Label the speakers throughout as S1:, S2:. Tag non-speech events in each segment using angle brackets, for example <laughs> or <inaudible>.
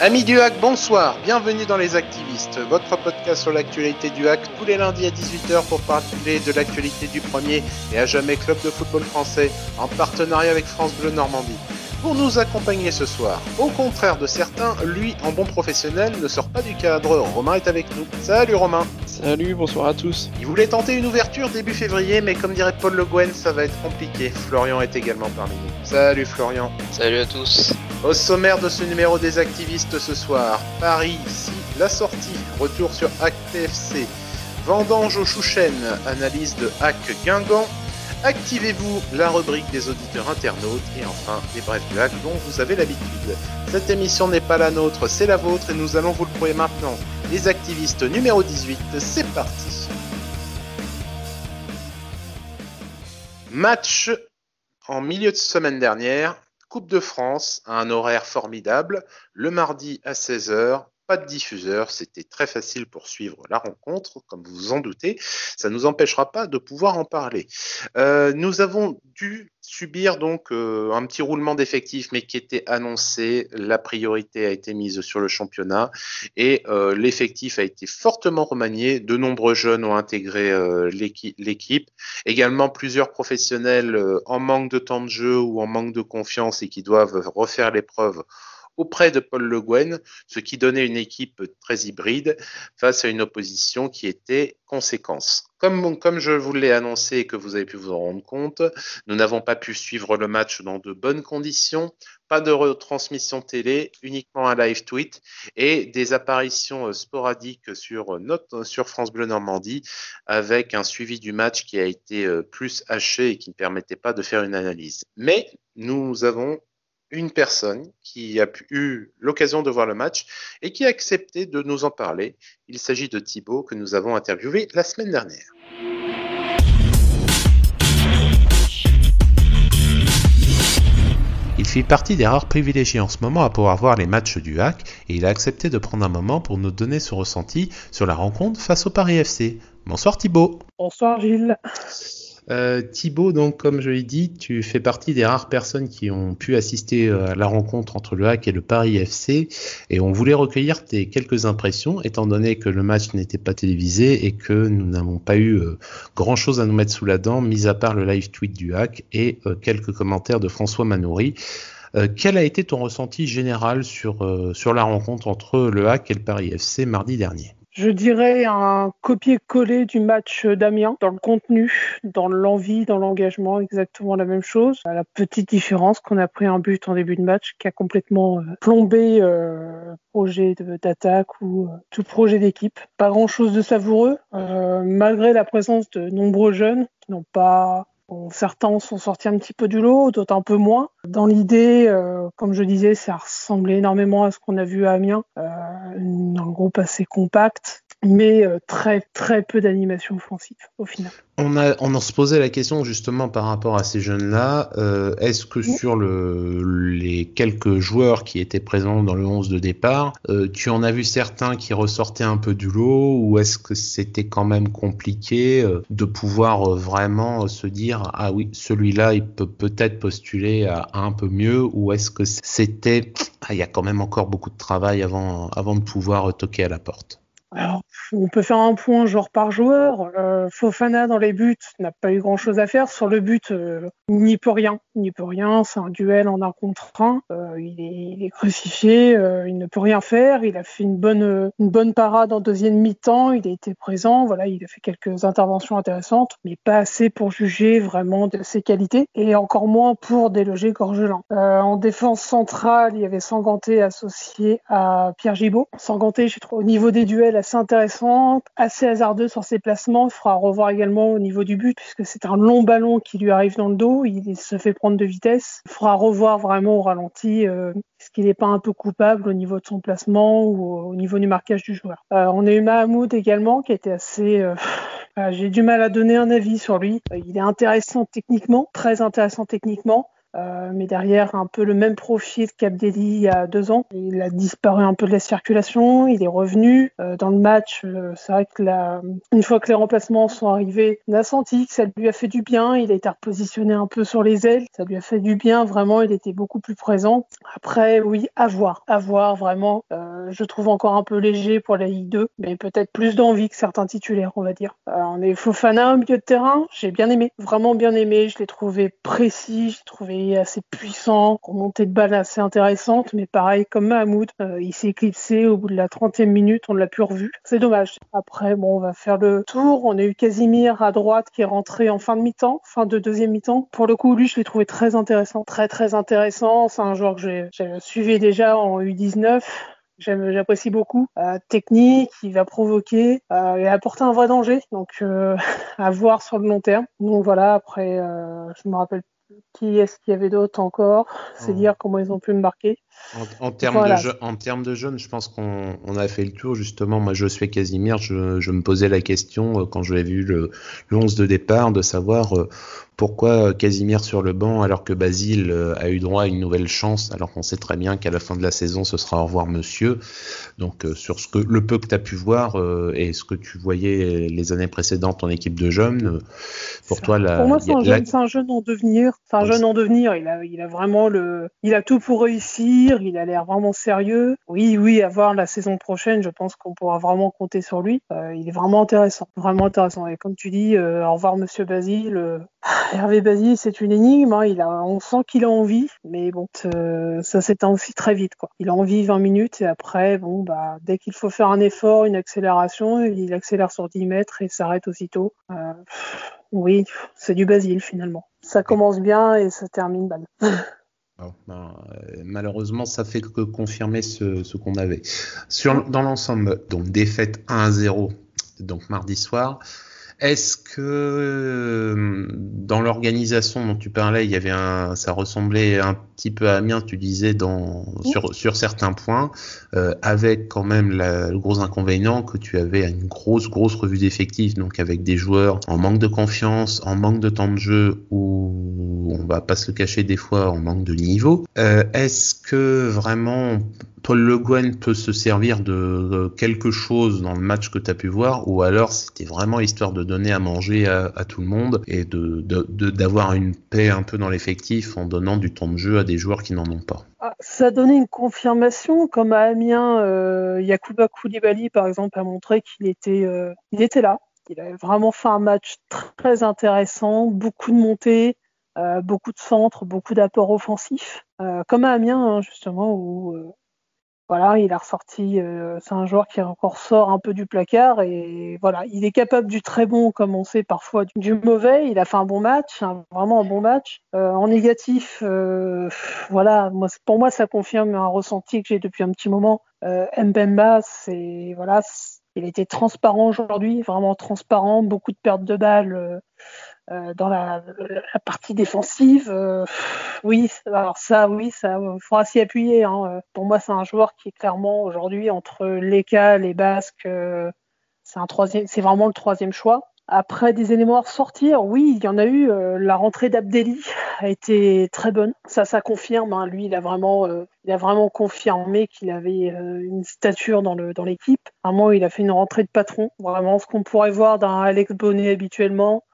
S1: Amis du hack, bonsoir, bienvenue dans Les Activistes, votre podcast sur l'actualité du hack tous les lundis à 18h pour parler de l'actualité du premier et à jamais club de football français en partenariat avec France Bleu Normandie. Pour nous accompagner ce soir, au contraire de certains, lui, en bon professionnel, ne sort pas du cadre. Romain est avec nous. Salut Romain.
S2: Salut, bonsoir à tous.
S1: Il voulait tenter une ouverture début février, mais comme dirait Paul Le Guen, ça va être compliqué. Florian est également parmi nous. Salut Florian.
S3: Salut à tous.
S1: Au sommaire de ce numéro des activistes ce soir, Paris, ici, la sortie, retour sur Hack TFC, Vendange au Chouchen, analyse de Hack Guingamp, Activez-vous la rubrique des auditeurs internautes et enfin les brefs du hack dont vous avez l'habitude. Cette émission n'est pas la nôtre, c'est la vôtre et nous allons vous le prouver maintenant. Les activistes numéro 18, c'est parti. Match en milieu de semaine dernière, Coupe de France à un horaire formidable, le mardi à 16h, pas de diffuseur, c'était très facile pour suivre la rencontre, comme vous vous en doutez. Ça ne nous empêchera pas de pouvoir en parler. Euh, nous avons dû subir donc euh, un petit roulement d'effectifs, mais qui était annoncé. La priorité a été mise sur le championnat et euh, l'effectif a été fortement remanié. De nombreux jeunes ont intégré l'équipe. Également plusieurs professionnels en manque de temps de jeu ou en manque de confiance et qui doivent refaire l'épreuve auprès de Paul Le Guen, ce qui donnait une équipe très hybride face à une opposition qui était conséquence. Comme, je vous l'ai annoncé et que vous avez pu vous en rendre compte, nous n'avons pas pu suivre le match dans de bonnes conditions, pas de retransmission télé, uniquement un live tweet et des apparitions euh, sporadiques sur, notre, sur France Bleu Normandie avec un suivi du match qui a été euh, plus haché et qui ne permettait pas de faire une analyse. Mais nous avons une personne qui a eu l'occasion de voir le match et qui a accepté de nous en parler. Il s'agit de Thibaut que nous avons interviewé la semaine dernière. Il fait partie des rares privilégiés en ce moment à pouvoir voir les matchs du hack et il a accepté de prendre un moment pour nous donner son ressenti sur la rencontre face au Paris FC. Bonsoir Thibaut.
S4: Bonsoir Gilles.
S1: Euh, Thibaut, donc comme je l'ai dit, tu fais partie des rares personnes qui ont pu assister euh, à la rencontre entre le Hack et le Paris FC, et on voulait recueillir tes quelques impressions, étant donné que le match n'était pas télévisé et que nous n'avons pas eu euh, grand chose à nous mettre sous la dent, mis à part le live tweet du Hack et quelques commentaires de François Manoury. quel a été ton ressenti général sur, sur la rencontre entre le Hack et le Paris FC mardi dernier?
S4: Je dirais un copier-coller du match d'Amiens dans le contenu, dans l'envie, dans l'engagement, exactement la même chose. La petite différence qu'on a pris un but en début de match qui a complètement euh, plombé euh, projet d'attaque ou euh, tout projet d'équipe. Pas grand-chose de savoureux, euh, malgré la présence de nombreux jeunes qui n'ont pas certains sont sortis un petit peu du lot, d'autres un peu moins. Dans l'idée, euh, comme je disais, ça ressemblait énormément à ce qu'on a vu à Amiens, euh, un groupe assez compact, mais euh, très très peu d'animation offensive au final.
S1: On, a, on se posait la question justement par rapport à ces jeunes-là. Euh, est-ce que sur le, les quelques joueurs qui étaient présents dans le 11 de départ, euh, tu en as vu certains qui ressortaient un peu du lot ou est-ce que c'était quand même compliqué de pouvoir vraiment se dire ah oui celui-là il peut peut-être postuler à, un peu mieux ou est-ce que c'était ah, il y a quand même encore beaucoup de travail avant, avant de pouvoir toquer à la porte?
S4: Alors, on peut faire un point joueur par joueur. Euh, Fofana dans les buts n'a pas eu grand chose à faire. Sur le but, euh, il n'y peut rien. Il n'y peut rien. C'est un duel en un contre un. Euh, il, est, crucifié. il ne peut rien faire. Il a fait une bonne, une bonne parade en deuxième mi-temps. Il a été présent. Voilà, il a fait quelques interventions intéressantes, mais pas assez pour juger vraiment de ses qualités et encore moins pour déloger Gorgelin. en défense centrale, il y avait Sanganté associé à Pierre Gibaud. Sanganté, je trouve, au niveau des duels, assez intéressant, assez hasardeux sur ses placements. Il faudra revoir également au niveau du but, puisque c'est un long ballon qui lui arrive dans le dos. Il se fait prendre de vitesse. Il faudra revoir vraiment au ralenti. Euh, est-ce qu'il n'est pas un peu coupable au niveau de son placement ou au niveau du marquage du joueur euh, On a eu Mahamoud également, qui était assez... Euh, j'ai du mal à donner un avis sur lui. Il est intéressant techniquement, très intéressant techniquement Euh, mais derrière, un peu le même profil qu'Abdelli il y a deux ans. Il a disparu un peu de la circulation, il est revenu. Euh, dans le match, euh, c'est vrai que la... une fois que les remplacements sont arrivés, on ça lui a fait du bien. Il a été repositionné un peu sur les ailes. Ça lui a fait du bien, vraiment. Il était beaucoup plus présent. Après, oui, à voir. À voir, vraiment. je trouve encore un peu léger pour la Ligue 2, mais peut-être plus d'envie que certains titulaires, on va dire. on est Fofana au milieu de terrain. J'ai bien aimé, vraiment bien aimé. Je l'ai trouvé précis, je l'ai trouvé assez puissant, remontée de balle assez intéressante, mais pareil, comme Mahmoud, euh, il s'est éclipsé au bout de la 30e minute, on ne l'a plus revu. C'est dommage. Après, bon, on va faire le tour. On a eu Casimir à droite qui est rentré en fin de mi-temps, fin de deuxième mi-temps. Pour le coup, lui, je l'ai trouvé très intéressant, très très intéressant. C'est un joueur que j'ai suivi déjà en U19 j'apprécie beaucoup. Euh, technique, il va provoquer euh, et apporter un vrai danger, donc euh, <laughs> à voir sur le long terme. Donc voilà, après, je me rappelle qui est-ce qu'il y avait d'autres encore? C'est oh. dire comment ils ont pu me marquer.
S1: En, termes de jeu, en termes de jeunes, je pense qu'on a fait le tour. Justement, moi, je suis Casimir. Je, je me posais la question euh, quand je l'ai vu le, le 11 de départ de savoir euh, pourquoi Casimir sur le banc alors que Basile euh, a eu droit à une nouvelle chance alors qu'on sait très bien qu'à la fin de la saison ce sera au revoir monsieur. Donc sur ce que le peu que tu as pu voir et ce que tu voyais les années précédentes en équipe de jeunes, pour toi la,
S4: Pour moi c'est un, un, jeune en devenir. C'est un jeune en devenir. Il a, il a vraiment le, il a tout pour réussir il a l'air vraiment sérieux. Oui, oui, à voir la saison prochaine, je pense qu'on pourra vraiment compter sur lui. Euh, il est vraiment intéressant, vraiment intéressant. Et comme tu dis, euh, au revoir Monsieur Basile. Euh, <sighs> Hervé Basile, c'est une énigme. Hein. il a, on sent qu'il a envie, mais bon, ça s'éteint aussi très vite. Quoi. Il a envie 20 minutes et après, bon, bah, dès qu'il faut faire un effort, une accélération, il accélère sur 10 mètres et s'arrête aussitôt. oui, c'est du Basile finalement. Ça commence bien et ça termine mal. <laughs>
S1: Ben, euh, malheureusement, ça fait que confirmer ce, qu'on avait. Dans l'ensemble, donc défaite 1 0, donc mardi soir. Est-ce que euh, dans l'organisation dont tu parlais, il y avait un, ça ressemblait un petit peu à Amiens, tu disais dans sur, sur certains points, euh, avec quand même le gros inconvénient que tu avais une grosse grosse revue d'effectifs, donc avec des joueurs en manque de confiance, en manque de temps de jeu ou on va pas se le cacher des fois en manque de niveau. Euh, Est-ce que vraiment Paul Le Guen peut se servir de quelque chose dans le match que tu as pu voir, ou alors c'était vraiment histoire de donner à manger à, tout le monde et de d'avoir une paix un peu dans l'effectif en donnant du temps de jeu à des joueurs qui n'en ont pas.
S4: Ah, ça a donné une confirmation, comme à Amiens, euh, Yakuba Koulibaly par exemple a montré qu'il était, euh, était là. Il a vraiment fait un match très intéressant, beaucoup de montées, euh, beaucoup de centres, beaucoup d'apports offensifs, euh, comme à Amiens hein, justement où voilà, il a ressorti. Euh, c'est un joueur qui encore sort un peu du placard et voilà, il est capable du très bon comme on sait parfois du, mauvais. Il a fait un bon match, vraiment un bon match. Euh, en négatif, euh, voilà, moi, pour moi ça confirme un ressenti que j'ai depuis un petit moment. Mbemba, c'est voilà, il était transparent aujourd'hui, vraiment transparent, beaucoup de pertes de balles. Euh, dans la, partie défensive, euh, oui, alors ça, oui, ça, faudra s'y appuyer. Hein. Pour moi, c'est un joueur qui est clairement aujourd'hui entre l'ECA, les Basques, euh, c'est un troisième, c'est vraiment le troisième choix. Après des éléments à ressortir, oui, il y en a eu. Euh, la rentrée d'Abdelli a été très bonne. Ça, ça confirme. Hein. Lui, il a vraiment, euh, il a vraiment confirmé qu'il avait euh, une stature dans le dans l'équipe. Vraiment, il a fait une rentrée de patron. Vraiment, ce qu'on pourrait voir d'un Alex Bonnet habituellement,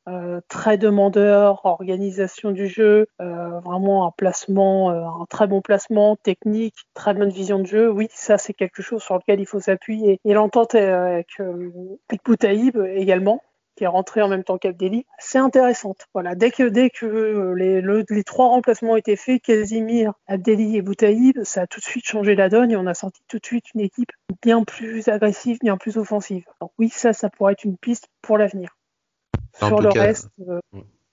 S4: très demandeur, organisation du jeu, vraiment un placement, un très bon placement technique, très bonne vision de jeu. Oui, ça, c'est quelque chose sur lequel il faut s'appuyer. Et l'entente avec, avec Boutaïb également qui est rentré en même temps qu'Abdelli, c'est intéressante. Voilà, dès que dès que euh, les, les trois remplacements ont été faits, Casimir, Abdelli et Boutaïb, ça a tout de suite changé la donne et on a sorti tout de suite une équipe bien plus agressive, bien plus offensive. Donc oui, ça, ça pourrait être une piste pour l'avenir. Sur le reste, euh,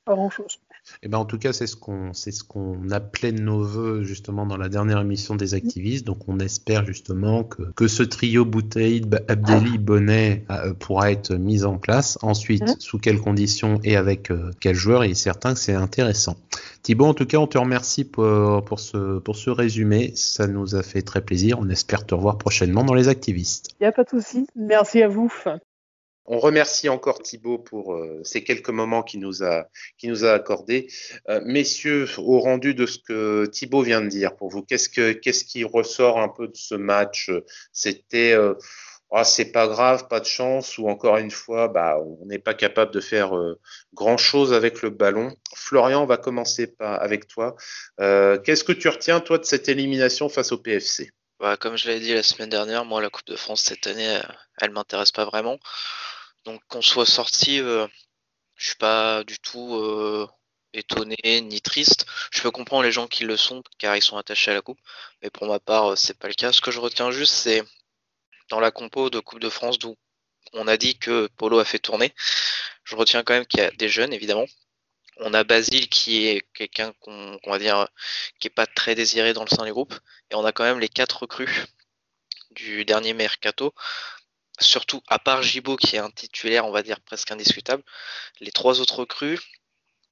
S4: pas grand chose.
S1: Et eh ben en tout cas, c'est ce qu'on c'est ce qu'on appelait de nos voeux justement dans la dernière émission des activistes. Donc on espère justement que, que ce trio Boutaïd, Abdelli, Bonnet euh, pourra être mis en place. Ensuite, sous quelles conditions et avec euh, quels joueurs, il est certain que c'est intéressant. Thibaut, en tout cas, on te remercie pour, pour, ce, pour ce résumé. Ça nous a fait très plaisir. On espère te revoir prochainement dans les activistes.
S4: Il n'y a pas de souci. Merci à vous.
S1: On remercie encore Thibaut pour euh, ces quelques moments qu'il nous a, accordés. Euh, messieurs, au rendu de ce que Thibaut vient de dire, pour vous, qu'est-ce, que, qu'est-ce qui ressort un peu de ce match? C'était euh, ah, c'est pas grave, pas de chance, ou encore une fois, bah, on n'est pas capable de faire grand-chose avec le ballon. Florian, on va commencer avec toi. qu'est-ce que tu retiens, toi, de cette élimination face au PFC
S3: bah, Comme je l'avais dit la semaine dernière, moi, la Coupe de France cette année, elle m'intéresse pas vraiment. Donc qu'on soit sorti, euh, je suis pas du tout euh, étonné ni triste. Je peux comprendre les gens qui le sont car ils sont attachés à la coupe, mais pour ma part, euh, c'est pas le cas. Ce que je retiens juste, c'est dans la compo de Coupe de France d'où on a dit que Polo a fait tourner. Je retiens quand même qu'il y a des jeunes, évidemment. On a Basile qui est quelqu'un qu'on qui est pas très désiré dans le sein du groupe, et on a quand même les quatre recrues du dernier mercato surtout à part Gibo qui est un titulaire, on va dire presque indiscutable, les trois autres recrues,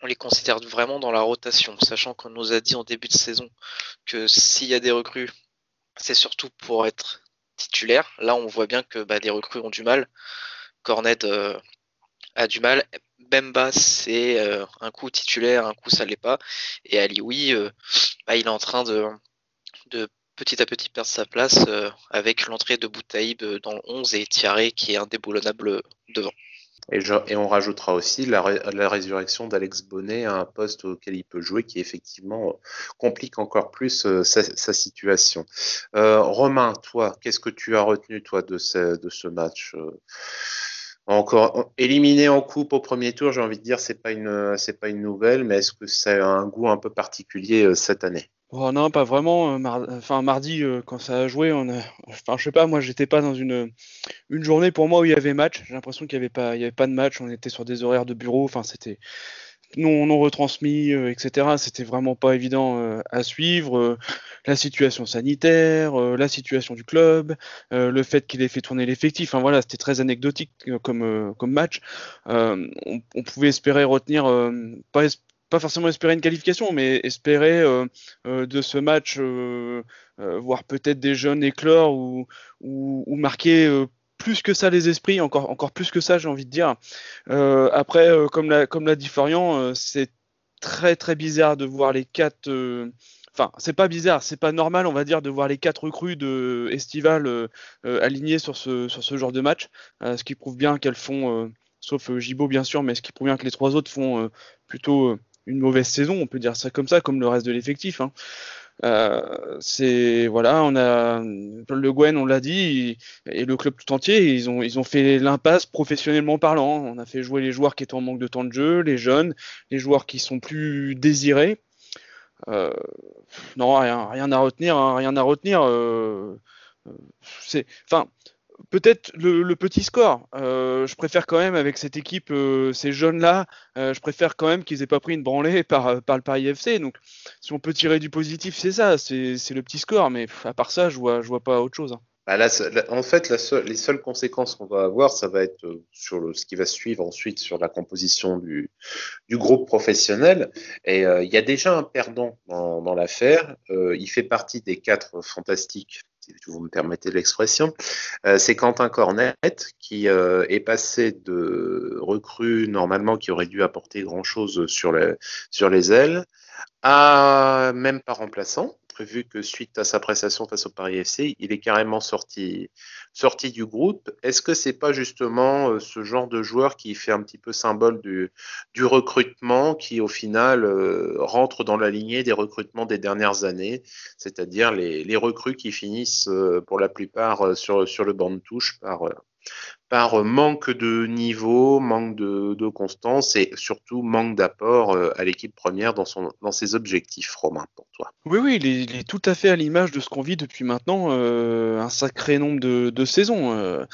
S3: on les considère vraiment dans la rotation, sachant qu'on nous a dit en début de saison que s'il y a des recrues, c'est surtout pour être titulaire. Là, on voit bien que bah, des recrues ont du mal. Cornet euh, a du mal. Bemba, c'est euh, un coup titulaire, un coup ça l'est pas. Et Ali, oui, euh, bah, il est en train de petit à petit perdre sa place euh, avec l'entrée de Boutaïb euh, dans le 11 et Thierry qui est indéboulonnable euh, devant.
S1: Et, on rajoutera aussi la, résurrection d'Alex Bonnet à un poste auquel il peut jouer qui effectivement complique encore plus sa, situation. Romain, toi, qu'est-ce que tu as retenu toi de ce, de ce match encore éliminé en coupe au premier tour, j'ai envie de dire c'est pas une c'est pas une nouvelle, mais est-ce que ça a un goût un peu particulier cette année?
S5: Oh non, pas vraiment. Euh, enfin, mardi, euh, quand ça a joué, on a... enfin, je sais pas, moi, j'étais pas dans une, une journée pour moi où il y avait match. J'ai l'impression qu'il y avait pas, avait pas de match. On était sur des horaires de bureau. Enfin, c'était non, non retransmis, euh, etc. C'était vraiment pas évident à suivre. la situation sanitaire, la situation du club, le fait qu'il ait fait tourner l'effectif. Enfin voilà, c'était très anecdotique comme, comme match. On, on, pouvait espérer retenir, pas pas forcément espérer une qualification, mais espérer euh, euh, de ce match euh, voir peut-être des jeunes éclore ou, ou, marquer plus que ça les esprits, encore, encore plus que ça, j'ai envie de dire. après, comme l'a comme l'a dit Florian, c'est très très bizarre de voir les quatre. Enfin, c'est pas bizarre, c'est pas normal, on va dire, de voir les quatre recrues de Estival alignées sur ce, sur ce genre de match, ce qui prouve bien qu'elles font, sauf Gibo bien sûr, mais ce qui prouve bien que les trois autres font plutôt une mauvaise saison, on peut dire ça comme ça, comme le reste de l'effectif. Hein. Euh, c'est voilà, on a Le Gwen, on l'a dit, et le club tout entier, ils ont ils ont fait l'impasse professionnellement parlant. On a fait jouer les joueurs qui étaient en manque de temps de jeu, les jeunes, les joueurs qui sont plus désirés. Euh, non, rien, rien à retenir, hein, rien à retenir. Euh c'est, enfin, peut-être le, petit score. Euh, je préfère quand même avec cette équipe, euh, ces jeunes-là, euh, je préfère quand même qu'ils aient pas pris une branlée <laughs> par, le Paris FC. Donc, si on peut tirer du positif, c'est ça, c'est le petit score. Mais à part ça, je vois, je vois pas autre chose. Hein.
S1: Bah en fait, les seules conséquences qu'on va avoir, ça va être sur ce qui va suivre ensuite sur la composition du, groupe professionnel. Et il y a déjà un perdant dans l'affaire. il fait partie des quatre fantastiques si vous me permettez l'expression, euh, c'est Quentin Cornet qui euh, est passé de recrue normalement qui aurait dû apporter grand chose sur sur les ailes à même pas remplaçant prévu que suite à sa prestation face au Paris FC, il est carrément sorti, sorti du groupe. Est-ce que c'est pas justement euh, ce genre de joueur qui fait un petit peu symbole du, recrutement, qui au final euh, rentre dans la lignée des recrutements des dernières années, c'est-à-dire les, les recrues qui finissent euh, pour la plupart sur, sur le banc de touche par par manque de niveau, manque de, constance et surtout manque d'apport euh, à l'équipe première dans, son, dans ses objectifs, Romain, pour toi.
S5: Oui, oui, il est, tout à fait à l'image de ce qu'on vit depuis maintenant euh, un sacré nombre de, de saisons. Euh,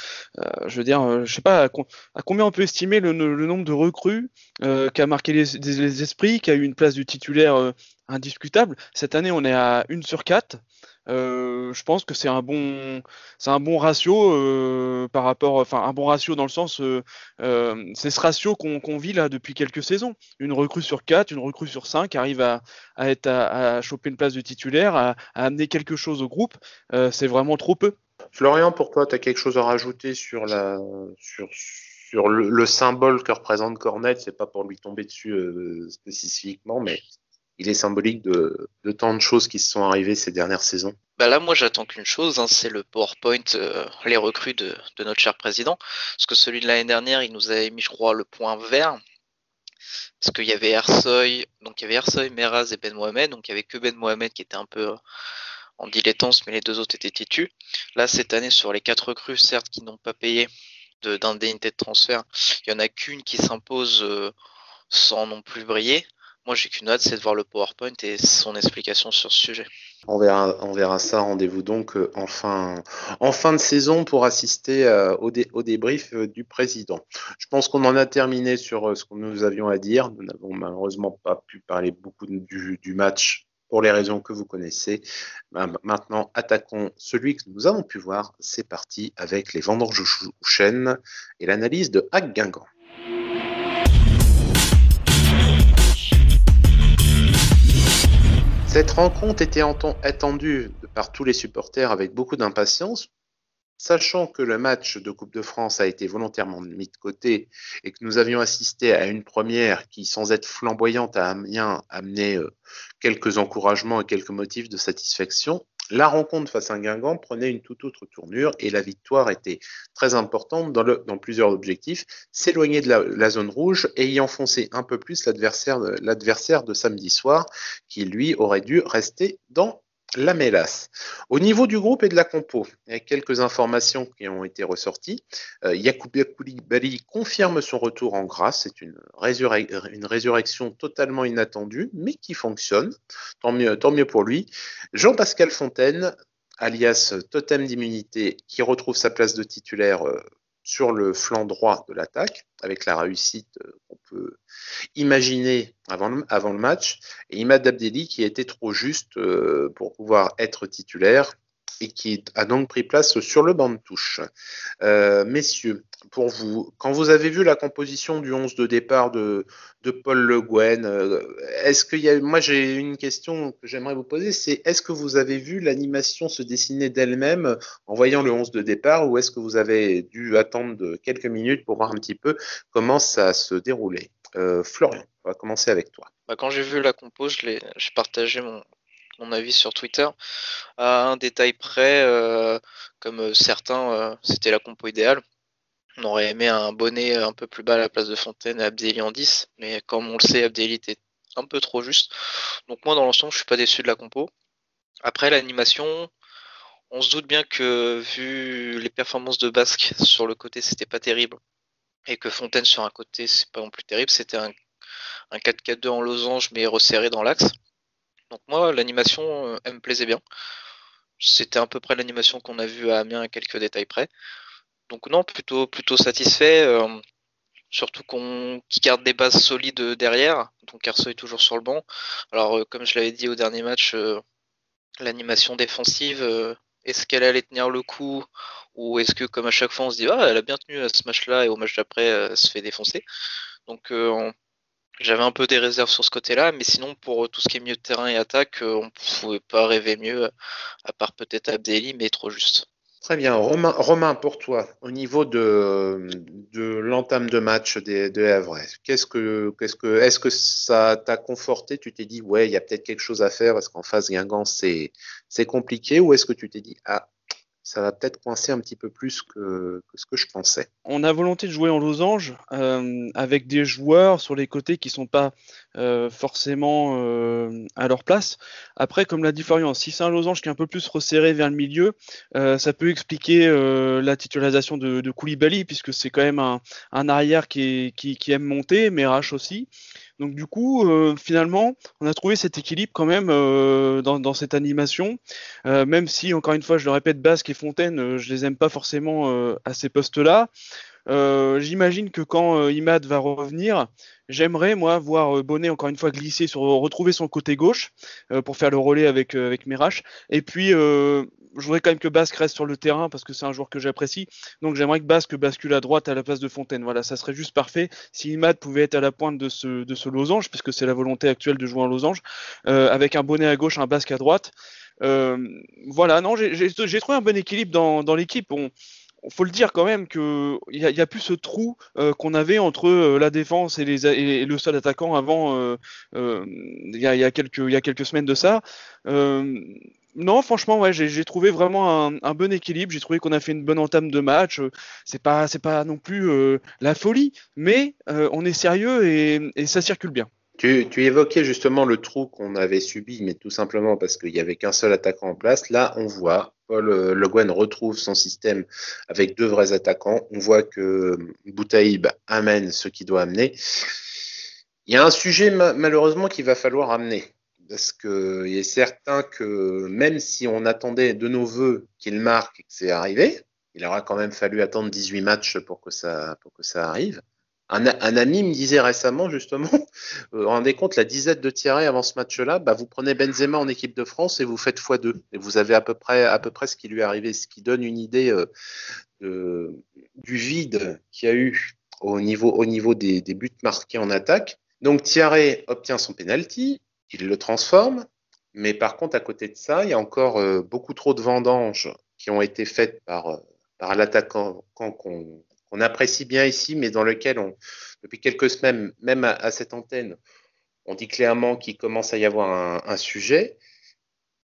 S5: je veux dire, je sais pas à, à, combien on peut estimer le, le nombre de recrues qui a marqué les, les, esprits, qui a eu une place du titulaire indiscutable. Cette année, on est à 1 sur 4. Euh, je pense que c'est un bon, c'est un bon ratio euh, par rapport, enfin un bon ratio dans le sens, euh, c'est ce ratio qu'on qu vit là depuis quelques saisons. Une recrue sur 4, une recrue sur 5 arrive à, à être à, choper une place de titulaire, à, amener quelque chose au groupe. C'est vraiment trop peu.
S1: Florian, pour toi, tu as quelque chose à rajouter sur la, sur sur le, symbole que représente Cornet, c'est pas pour lui tomber dessus spécifiquement, mais il est symbolique de, tant de choses qui se sont arrivées ces dernières saisons.
S3: Bah là, moi, j'attends qu'une chose, hein, c'est le PowerPoint, les recrues de, notre cher président. Parce que celui de l'année dernière, il nous avait mis, je crois, le point vert. Parce qu'il y avait Ersoy, donc il y avait Ersoy, Meraz et Ben Mohamed, donc il y avait que Ben Mohamed qui était un peu euh, en dilettance, mais les deux autres étaient titus. Là, cette année, sur les quatre recrues, certes, qui n'ont pas payé d'indemnité de, transfert, il n'y en a qu'une qui s'impose euh, sans non plus briller. Moi, j'ai qu'une hâte, c'est de voir le PowerPoint et son explication sur ce sujet.
S1: On verra, ça. Rendez-vous donc euh, en fin, de saison pour assister euh, au, débrief euh, du président. Je pense qu'on en a terminé sur ce que nous avions à dire. Nous n'avons malheureusement pas pu parler beaucoup du, match pour les raisons que vous connaissez. Ben, maintenant, attaquons celui que nous avons pu voir. C'est parti avec les vendanges chênes et l'analyse de Hack Guingamp. Cette rencontre était attendue par tous les supporters avec beaucoup d'impatience, sachant que le match de Coupe de France a été volontairement mis de côté et que nous avions assisté à une première qui, sans être flamboyante à Amiens, amenait euh, quelques encouragements et quelques motifs de satisfaction, la rencontre face à Guingamp prenait une toute autre tournure et la victoire était très importante dans, plusieurs objectifs, s'éloigner de la, zone rouge et y enfoncer un peu plus l'adversaire de samedi soir qui lui aurait dû rester dans la mélasse. Au niveau du groupe et de la compo, il y a quelques informations qui ont été ressorties. Euh, Koulibaly confirme son retour en grâce. C'est une, résurrection totalement inattendue, mais qui fonctionne. Tant mieux, tant mieux pour lui. Jean-Pascal Fontaine, alias Totem d'immunité, qui retrouve sa place de titulaire euh, sur le flanc droit de l'attaque, avec la réussite euh, qu'on peut imaginer avant le, match, et Imad Abdelli qui était trop juste euh, pour pouvoir être titulaire et qui a donc pris place sur le banc de touche. Euh, messieurs, pour vous, quand vous avez vu la composition du 11 de départ de, de Paul Le Guen, euh, est-ce qu'il y a, moi j'ai une question que j'aimerais vous poser, c'est est-ce que vous avez vu l'animation se dessiner d'elle-même en voyant le 11 de départ ou est-ce que vous avez dû attendre quelques minutes pour voir un petit peu comment ça se déroulait? Euh, Florian, on va commencer avec toi.
S3: Bah, quand j'ai vu la compo, j'ai partagé mon, mon avis sur Twitter. À un détail près, euh, comme euh, certains, euh, c'était la compo idéale. On aurait aimé un bonnet un peu plus bas à la place de Fontaine et Abdelli en 10, mais comme on le sait, Abdelli était un peu trop juste. Donc moi, dans l'ensemble, je suis pas déçu de la compo. Après, l'animation, on se doute bien que vu les performances de Basque sur le côté, c'était pas terrible. Et que Fontaine sur un côté, c'est pas non plus terrible. C'était un, un 4-4-2 en losange, mais resserré dans l'axe. Donc moi, l'animation, euh, elle me plaisait bien. C'était à peu près l'animation qu'on a vue à Amiens à quelques détails près. Donc non, plutôt plutôt satisfait. Euh, surtout qu'on garde des bases solides derrière. Donc Arceau est toujours sur le banc. Alors euh, comme je l'avais dit au dernier match, l'animation défensive, est-ce qu'elle allait tenir le coup ou est-ce que comme à chaque fois on se dit ah elle a bien tenu à ce match-là et au match d'après elle se fait défoncer. Donc j'avais un peu des réserves sur ce côté-là, mais sinon pour tout ce qui est milieu de terrain et attaque, euh, on ne pouvait pas rêver mieux, à part peut-être Abdelli, mais trop juste.
S1: Très bien. Romain, pour toi, au niveau de, l'entame de match de, de Havre, qu'est-ce que, est-ce que ça t'a conforté? Tu t'es dit, ouais, il y a peut-être quelque chose à faire parce qu'en face, Guingamp, c'est compliqué Ou est-ce que tu t'es dit, ah, ça va peut-être coincer un petit peu plus que, ce que je pensais.
S5: On a volonté de jouer en losange euh, avec des joueurs sur les côtés qui sont pas euh, forcément euh, à leur place. Après, comme l'a dit Florian, si c'est un losange qui est un peu plus resserré vers le milieu, ça peut expliquer la titularisation de, Koulibaly puisque c'est quand même un, arrière qui, aime monter, mais Rach aussi. Donc du coup, euh, finalement, on a trouvé cet équilibre quand même euh, dans, cette animation, euh, même si, encore une fois, je le répète, Basque et Fontaine, je les aime pas forcément à ces postes-là. J'imagine que quand Imad va revenir, j'aimerais moi voir Bonnet encore une fois glisser sur retrouver son côté gauche pour faire le relais avec avec Mirache. Et puis je voudrais quand même que Basque reste sur le terrain parce que c'est un joueur que j'apprécie. Donc j'aimerais que Basque bascule à droite à la place de Fontaine. Voilà, ça serait juste parfait si Imad pouvait être à la pointe de ce, de ce losange, puisque c'est la volonté actuelle de jouer en losange, euh, avec un bonnet à gauche, un Basque à droite. Euh, voilà, non, j'ai trouvé un bon équilibre dans, l'équipe. On, faut le dire quand même que il y, a plus ce trou euh, qu'on avait entre euh, la défense et, le seul attaquant avant il y a quelques semaines de ça. Non, franchement, j'ai trouvé vraiment un, bon équilibre. J'ai trouvé qu'on a fait une bonne entame de match. C'est pas c'est pas non plus la folie, mais on est sérieux et, ça circule bien.
S1: Tu, évoquais justement le trou qu'on avait subi, mais tout simplement parce qu'il n'y avait qu'un seul attaquant en place. Là, on voit Paul euh, Le Guen retrouve son système avec deux vrais attaquants. On voit que Boutaïb amène ce qu'il doit amener. Il y a un sujet malheureusement qu'il va falloir amener. Parce qu'il est certain que même si on attendait de nos voeux qu'il marque et que c'est arrivé, il aura quand même fallu attendre 18 matchs pour que ça, arrive. Un, ami me disait récemment, justement, <laughs> vous rendez compte, la dizaine de Thierry avant ce match-là, bah, vous prenez Benzema en équipe de France et vous faites x2. Et vous avez à peu près, ce qui lui est arrivé, ce qui donne une idée euh, du vide qu'il y a eu au niveau, au niveau des, des, buts marqués en attaque. Donc Thierry obtient son penalty, il le transforme, mais par contre, à côté de ça, il y a encore euh, beaucoup trop de vendanges qui ont été faites par, euh, par l'attaquant qu'on apprécie bien ici, mais dans lequel depuis quelques semaines, même à, cette antenne, on dit clairement qu'il commence à y avoir un, sujet.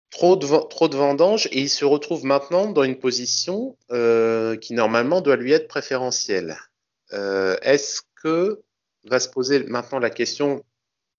S1: Trop de, vendanges et il se retrouve maintenant dans une position euh, qui normalement doit lui être préférentielle. Est-ce que va se poser maintenant la question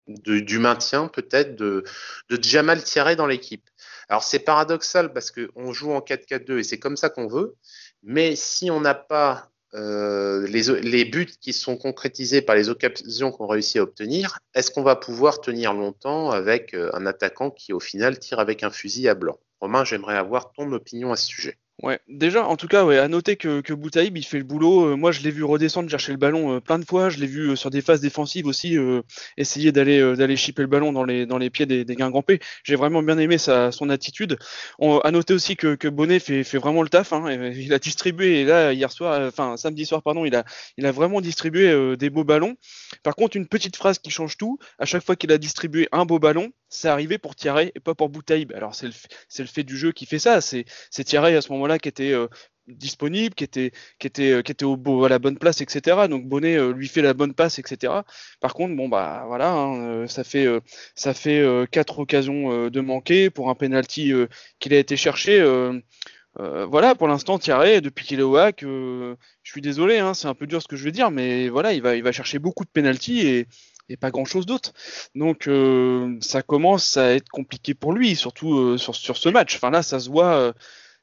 S1: du maintien peut-être de, de Jamal Thierry dans l'équipe. Alors c'est paradoxal parce qu'on joue en 4-4-2 et c'est comme ça qu'on veut, mais si on n'a pas euh, les, les, buts qui sont concrétisés par les occasions qu'on réussit à obtenir, est-ce qu'on va pouvoir tenir longtemps avec euh, un attaquant qui au final tire avec un fusil à blanc? Romain, j'aimerais avoir ton opinion à ce sujet.
S5: Ouais, déjà, en tout cas, ouais, à noter que, que Boutaïb, il fait le boulot. Euh, moi, je l'ai vu redescendre, chercher le ballon euh, plein de fois. Je l'ai vu euh, sur des phases défensives aussi essayer d'aller d'aller chipper le ballon dans les dans les pieds des, des Guingampés. J'ai vraiment bien aimé sa son attitude. On, à noter aussi que, que Bonnet fait, fait vraiment le taf. Hein, il a distribué et là hier soir, enfin samedi soir, pardon, il a il a vraiment distribué des beaux ballons. Par contre, une petite phrase qui change tout. À chaque fois qu'il a distribué un beau ballon, c'est arrivé pour Thierry et pas pour Boutaïb. Alors c'est le fait du jeu qui fait ça. C'est Thierry à ce moment-là qui était euh, disponible, qui était, qui était, euh, qui était au beau, à la bonne place, etc. Donc Bonnet euh, lui fait la bonne passe, etc. Par contre, bon bah voilà, hein, ça fait, ça fait quatre occasions de manquer pour un penalty qu'il a été cherché. voilà, pour l'instant, Thierry, depuis qu'il est au hack, je suis désolé, hein, c'est un peu dur ce que je veux dire, mais voilà, il va, il va chercher beaucoup de penalty et, et pas grand chose d'autre. Donc ça commence à être compliqué pour lui, surtout sur, sur ce match. Enfin là, ça se voit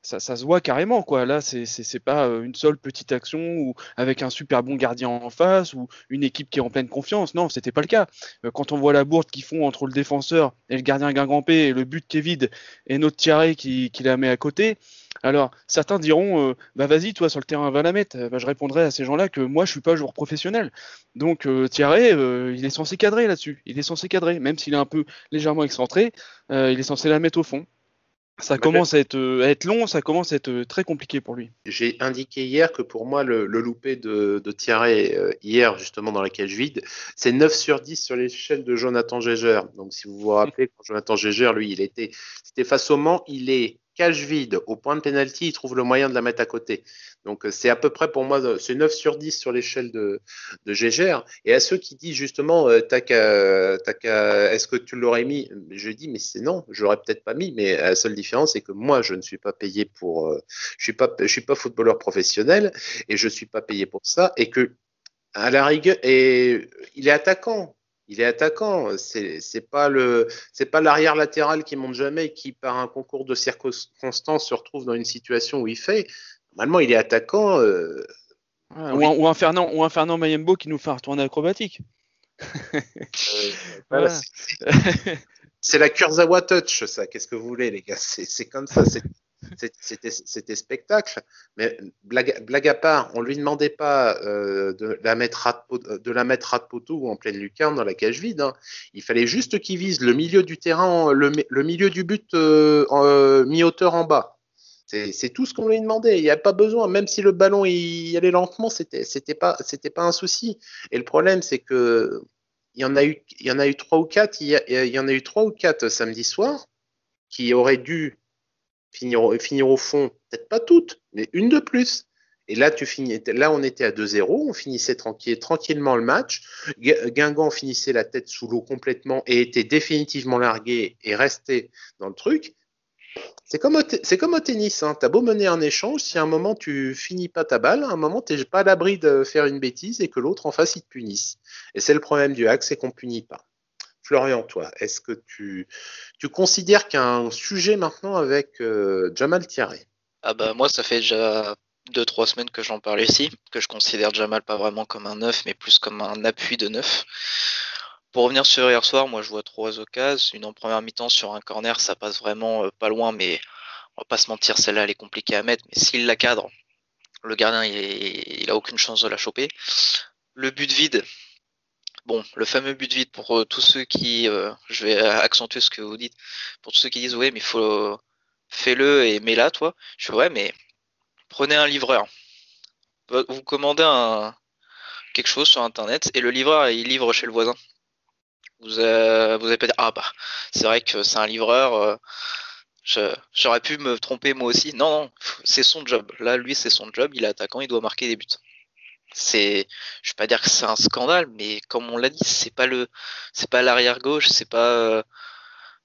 S5: ça, se voit carrément quoi. Là, c'est c'est pas euh, une seule petite action ou avec un super bon gardien en face ou une équipe qui est en pleine confiance. Non, c'était pas le cas. Euh, quand on voit la bourde qu'ils font entre le défenseur et le gardien Guingampé et le but qui est vide et notre Thierry qui, la met à côté. Alors, certains diront, euh, bah vas-y, toi sur le terrain, va la mettre. Bah, je répondrai à ces gens-là que moi, je suis pas joueur professionnel. Donc, Thierry, il est censé cadrer là-dessus. Il est censé cadrer, même s'il est un peu légèrement excentré, il est censé la mettre au fond. Ça commence à être, euh, à être, long, ça commence à être euh, très compliqué pour lui.
S1: J'ai indiqué hier que pour moi, le, le loupé de, de Thierry, euh, hier, justement, dans la cage vide, c'est 9 sur 10 sur l'échelle de Jonathan Gégère. Donc, si vous vous rappelez, quand Jonathan Gégère, lui, il était, c'était face au Mans, il est cage vide au point de pénalty, il trouve le moyen de la mettre à côté. Donc euh, c'est à peu près pour moi, c'est 9 sur 10 sur l'échelle de, de Gégère. Et à ceux qui disent justement, euh, est-ce que tu l'aurais mis Je dis, mais c'est non, je l'aurais peut-être pas mis, mais la seule différence, c'est que moi, je ne suis pas payé pour, euh, je suis suis pas footballeur professionnel et je suis pas payé pour ça et que à la rigueur, et il est attaquant. Il est attaquant. C'est pas le c'est pas l'arrière latéral qui monte jamais qui par un concours de circonstances se retrouve dans une situation où il fait. Normalement, il est attaquant. Euh,
S5: ou, un, Fernand ou un Fernand Mayembo qui nous fait un retourner acrobatique.
S1: Euh, c'est la Kurzawa touch, ça. Qu'est-ce que vous voulez, les gars? C'est comme ça. C'était spectacle. Mais blague, à part, on lui demandait pas euh, de, la mettre à, de la mettre à poteau ou en pleine lucarne dans la cage vide. Hein. Il fallait juste qu'il vise le milieu du terrain, le, milieu du but euh, euh, mi-hauteur en bas. C'est tout ce qu'on lui demandait. Il n'y a pas besoin, même si le ballon il, allait lentement, c'était c'était pas c'était pas un souci. Et le problème, c'est que il y en a eu il y en a eu trois ou quatre. Il il y en a eu trois ou quatre samedi soir qui auraient dû finir, au fond, peut-être pas toutes, mais une de plus. Et là, tu finis, là, on était à 2-0, on finissait tranquille, tranquillement le match. Guingamp finissait la tête sous l'eau complètement et était définitivement largué et restait dans le truc. C'est comme, au tennis, hein. t'as beau mener un échange, si à un moment tu finis pas ta balle, à un moment t'es pas à l'abri de faire une bêtise et que l'autre en face il te punisse. Et c'est le problème du hack, c'est qu'on punit pas. Florian, toi, est-ce que tu, considères qu'il y a un sujet maintenant avec euh, Jamal Thierry
S3: Ah bah moi ça fait déjà deux trois semaines que j'en parle ici, que je considère Jamal pas vraiment comme un neuf, mais plus comme un appui de neuf. Pour revenir sur hier soir, moi je vois trois occasions. Une en première mi-temps sur un corner, ça passe vraiment euh, pas loin, mais on va pas se mentir, celle-là elle est compliquée à mettre. Mais s'il la cadre, le gardien il, a aucune chance de la choper. Le but vide, bon, le fameux but vide pour euh, tous ceux qui, euh, je vais accentuer ce que vous dites, pour tous ceux qui disent ouais mais faut fais-le et mets-la toi. Je suis ouais mais prenez un livreur. Vous commandez quelque chose sur internet et le livreur il livre chez le voisin. Vous, euh, vous avez pas dit ah bah c'est vrai que c'est un livreur. Euh, j'aurais pu me tromper moi aussi. Non, non, c'est son job. Là, lui, c'est son job. Il est attaquant, il doit marquer des buts. C'est, je vais pas dire que c'est un scandale, mais comme on l'a dit, c'est pas le, c'est pas l'arrière gauche, c'est pas, euh,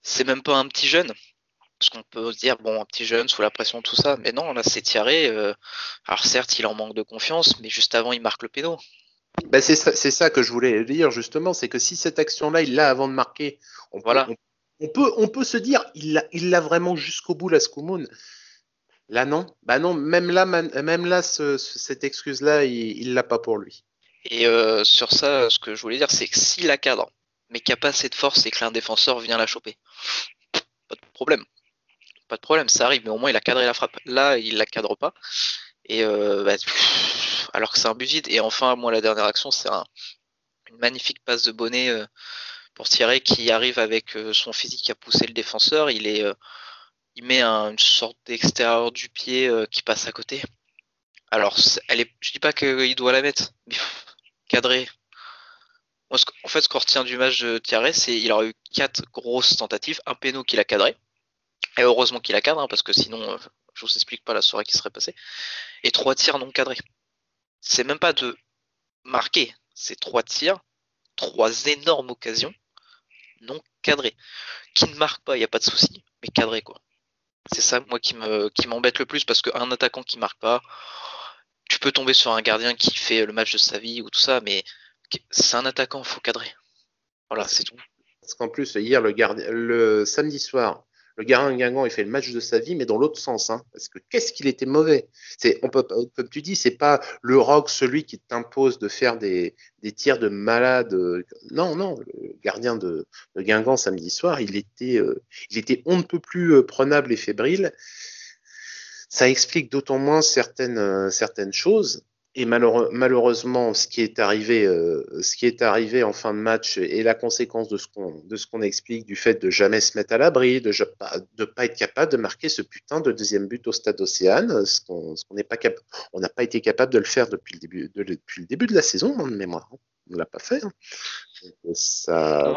S3: c'est même pas un petit jeune. Parce qu'on peut se dire bon, un petit jeune sous la pression, tout ça, mais non, là, c'est tiré. alors certes, il en manque de confiance, mais juste avant, il marque le péno.
S1: Bah, c'est ça, que je voulais dire justement, c'est que si cette action-là, il l'a avant de marquer, on voilà. Peut, on, peut, on peut se dire, il l'a il vraiment jusqu'au bout, la Skumoun. Là, non. Bah non, même là, même là cette excuse-là, il l'a pas pour lui.
S3: Et euh, sur ça, ce que je voulais dire, c'est que s'il la cadre, mais qu'il n'y a pas assez de force et que l'un défenseur vient la choper, pas de problème. Pas de problème, ça arrive, mais au moins il a cadré la frappe. Là, il la cadre pas. Et euh, bah, alors que c'est un but. Et enfin, moi, la dernière action, c'est une magnifique passe de bonnet euh, pour Thierry qui arrive avec son physique à pousser le défenseur. Il est, il met une sorte d'extérieur du pied qui passe à côté. Alors, elle est, je dis pas qu'il doit la mettre, mais cadré. en fait, ce qu'on retient du match de Thierry, c'est qu'il aura eu quatre grosses tentatives, un péno qu'il a cadré. Et heureusement qu'il a cadré, hein, parce que sinon, je vous explique pas la soirée qui serait passée. Et trois tirs non cadrés c'est même pas de marquer, c'est trois tirs, trois énormes occasions non cadrées. Qui ne marque pas, il n'y a pas de souci, mais cadré quoi. C'est ça moi qui me qui m'embête le plus parce qu'un attaquant qui marque pas, tu peux tomber sur un gardien qui fait le match de sa vie ou tout ça, mais c'est un attaquant, faut cadrer. Voilà, c'est tout.
S1: Parce qu'en plus, hier, le, gardien, le samedi soir, le Garin Guingamp, il fait le match de sa vie, mais dans l'autre sens. Hein, parce que qu'est-ce qu'il était mauvais? On peut, comme tu dis, c'est pas le rock celui qui t'impose de faire des, des tirs de malade. Non, non, le gardien de, de Guingamp samedi soir, il était, euh, on ne peut plus euh, prenable et fébrile. Ça explique d'autant moins certaines, euh, certaines choses et malheureusement, ce qui est arrivé, euh, ce qui est arrivé en fin de match est la conséquence de ce qu'on de ce qu'on explique du fait de jamais se mettre à l'abri, de ne pas être capable de marquer ce putain de deuxième but au Stade Océane, ce qu'on n'est pas capable, on n'a pas été capable de le faire depuis le début de, depuis le début de la saison en mémoire. On l'a pas fait. Hein.
S3: Ça,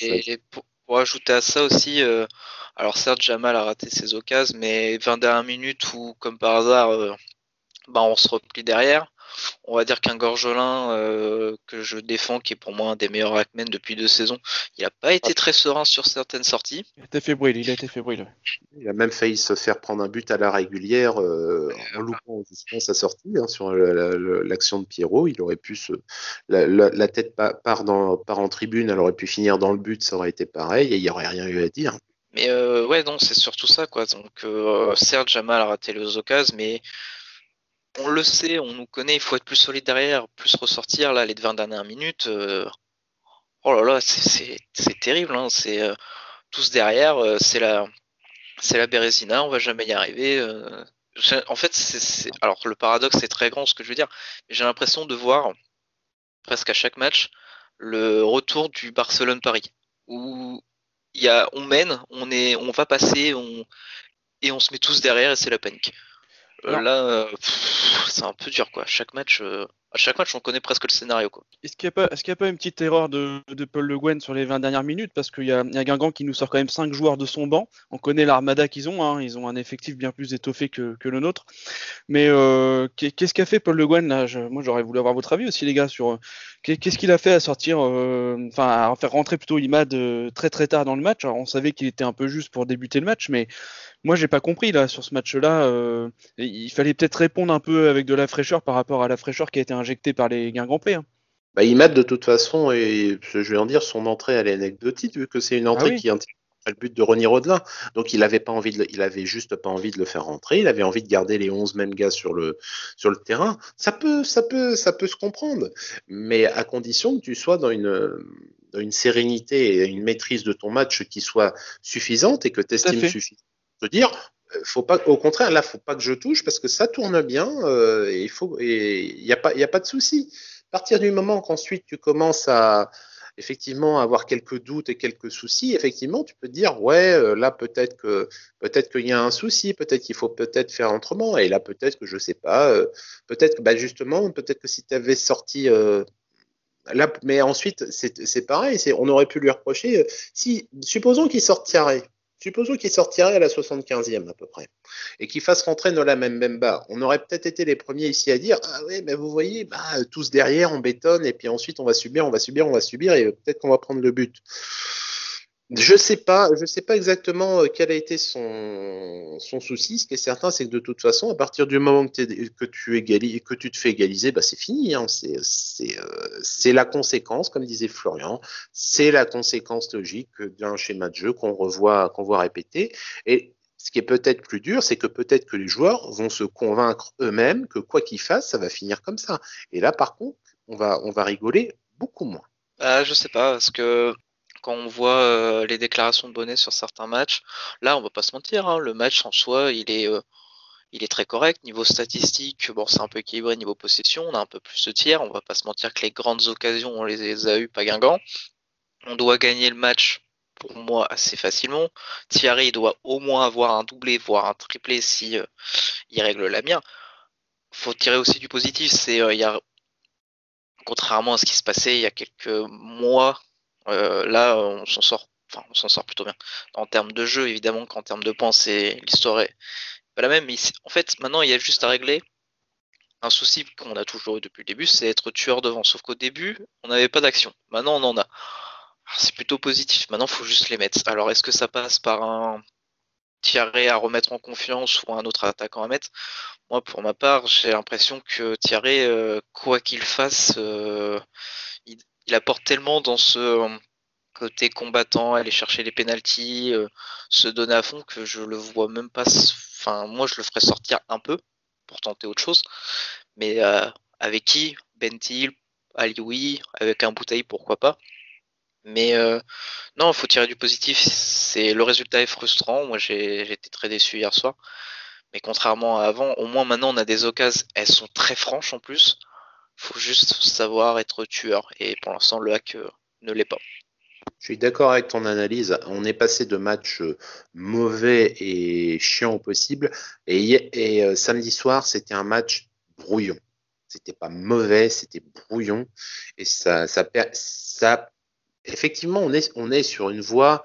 S3: et, pour, ajouter à ça aussi, euh, alors certes Jamal a raté ses occasions, mais 20 dernières minutes où comme par hasard euh, bah, on se replie derrière. On va dire qu'un Gorgelin euh, que je défends, qui est pour moi un des meilleurs hackmen depuis deux saisons, il n'a pas été très serein sur certaines sorties.
S5: Il a été fébrile, il a été fébrile.
S1: Il a même failli se faire prendre un but à la régulière euh, en loupant sa sortie hein, sur l'action de Pierrot. Il aurait pu se, la, tête part, dans, part en tribune, elle aurait pu finir dans le but, ça aurait été pareil et il n'y aurait rien eu à dire.
S3: Mais euh, ouais, non, c'est surtout ça, quoi. Donc, certes, Jamal a raté les occasions, mais on le sait, on nous connaît, il faut être plus solide derrière, plus ressortir. Là, les 20 dernières minutes, euh, oh là là, c'est terrible. Hein, c'est euh, tous derrière, euh, c'est la, c'est la Bérésina, on va jamais y arriver. en fait, c'est, alors le paradoxe c'est très grand ce que je veux dire, j'ai l'impression de voir presque à chaque match le retour du Barcelone-Paris, où il y a, on mène, on est, on va passer, et on se met tous derrière et c'est la panique. Là, euh, c'est un peu dur, quoi. Chaque match, euh, à chaque match, on connaît presque le scénario.
S5: Est-ce qu'il n'y a, pas une petite erreur de, Paul Le Guen sur les 20 dernières minutes? Parce qu'il y, a Guingamp qui nous sort quand même 5 joueurs de son banc. On connaît l'armada qu'ils ont. Hein. Ils ont un effectif bien plus étoffé que, le nôtre. Mais euh, qu'est-ce qu'a fait Paul Le Guen là? Moi, j'aurais voulu avoir votre avis aussi, les gars, sur euh, qu'est-ce qu'il a fait à sortir, euh, enfin, à faire rentrer plutôt Imad très très tard dans le match? On savait qu'il était un peu juste pour débuter le match, mais moi, j'ai pas compris là sur ce match-là. Il fallait peut-être répondre un peu avec de la fraîcheur par rapport à la fraîcheur qui a été injectée par les Guingampais. Hein.
S1: Bah, Imad, de toute façon, et je vais en dire, son entrée elle est anecdotique vu que c'est une entrée ah oui. qui le but de Ronny Rodelin. Donc il avait pas envie de, il avait juste pas envie de le faire rentrer. Il avait envie de garder les 11 mêmes gars sur le sur le terrain. Ça peut, ça peut, ça peut se comprendre, mais à condition que tu sois dans une dans une sérénité et une maîtrise de ton match qui soit suffisante et que tu estimes suffisant. De dire, faut pas, au contraire, là, faut pas que je touche parce que ça tourne bien. Euh, et il faut, il y a pas, il a pas de souci. À partir du moment qu'ensuite tu commences à effectivement avoir quelques doutes et quelques soucis, effectivement, tu peux te dire ouais, euh, là peut-être que peut-être qu'il y a un souci, peut-être qu'il faut peut-être faire autrement, et là peut-être que je sais pas, euh, peut-être que bah, justement, peut-être que si tu avais sorti là, mais ensuite c'est pareil, on aurait pu lui reprocher si supposons qu'il sorte Tiaré, Supposons qu'il sortirait à la 75e à peu près et qu'il fasse rentrer Nola Mbemba. On aurait peut-être été les premiers ici à dire Ah oui, mais vous voyez, bah, tous derrière, on bétonne et puis ensuite on va subir, on va subir, on va subir et peut-être qu'on va prendre le but. Je sais pas, je sais pas exactement quel a été son, son souci. Ce qui est certain, c'est que de toute façon, à partir du moment que, que tu égalises, que tu te fais égaliser, bah c'est fini. Hein. C'est euh, la conséquence, comme disait Florian, c'est la conséquence logique d'un schéma de jeu qu'on revoit qu'on voit répéter. Et ce qui est peut-être plus dur, c'est que peut-être que les joueurs vont se convaincre eux-mêmes que quoi qu'ils fassent, ça va finir comme ça. Et là, par contre, on va on va rigoler beaucoup moins.
S3: Euh, je sais pas, parce que quand on voit euh, les déclarations de Bonnet sur certains matchs, là, on va pas se mentir, hein, le match en soi, il est, euh, il est très correct. Niveau statistique, bon, c'est un peu équilibré niveau possession, on a un peu plus de tiers. On va pas se mentir que les grandes occasions, on les a eues pas Guingamp. On doit gagner le match pour moi assez facilement. Thierry doit au moins avoir un doublé, voire un triplé si euh, il règle la mienne. Faut tirer aussi du positif. C'est il contrairement à ce qui se passait il y a quelques mois là, on s'en sort, enfin, on s'en sort plutôt bien. En termes de jeu, évidemment, qu'en termes de c'est l'histoire est pas la même. Mais en fait, maintenant, il y a juste à régler un souci qu'on a toujours eu depuis le début, c'est être tueur devant. Sauf qu'au début, on n'avait pas d'action. Maintenant, on en a. C'est plutôt positif. Maintenant, il faut juste les mettre. Alors, est-ce que ça passe par un Thierry à remettre en confiance ou un autre attaquant à mettre? Moi, pour ma part, j'ai l'impression que Thierry, euh, quoi qu'il fasse, euh, il, il apporte tellement dans ce euh, côté combattant, aller chercher les pénalties, euh, se donner à fond que je le vois même pas. Enfin, moi, je le ferais sortir un peu pour tenter autre chose. Mais euh, avec qui? Bentil, Alioui, avec un bouteille, pourquoi pas. Mais non, il faut tirer du positif. C'est le résultat est frustrant. Moi, j'ai été très déçu hier soir. Mais contrairement à avant, au moins maintenant, on a des occasions. Elles sont très franches en plus faut juste savoir être tueur. Et pour l'instant, le hack euh, ne l'est pas.
S1: Je suis d'accord avec ton analyse. On est passé de matchs euh, mauvais et chiants au possible. Et, euh, samedi soir, c'était un match brouillon. C'était pas mauvais, c'était brouillon. Et ça, ça, ça, effectivement, on est, on est sur une voie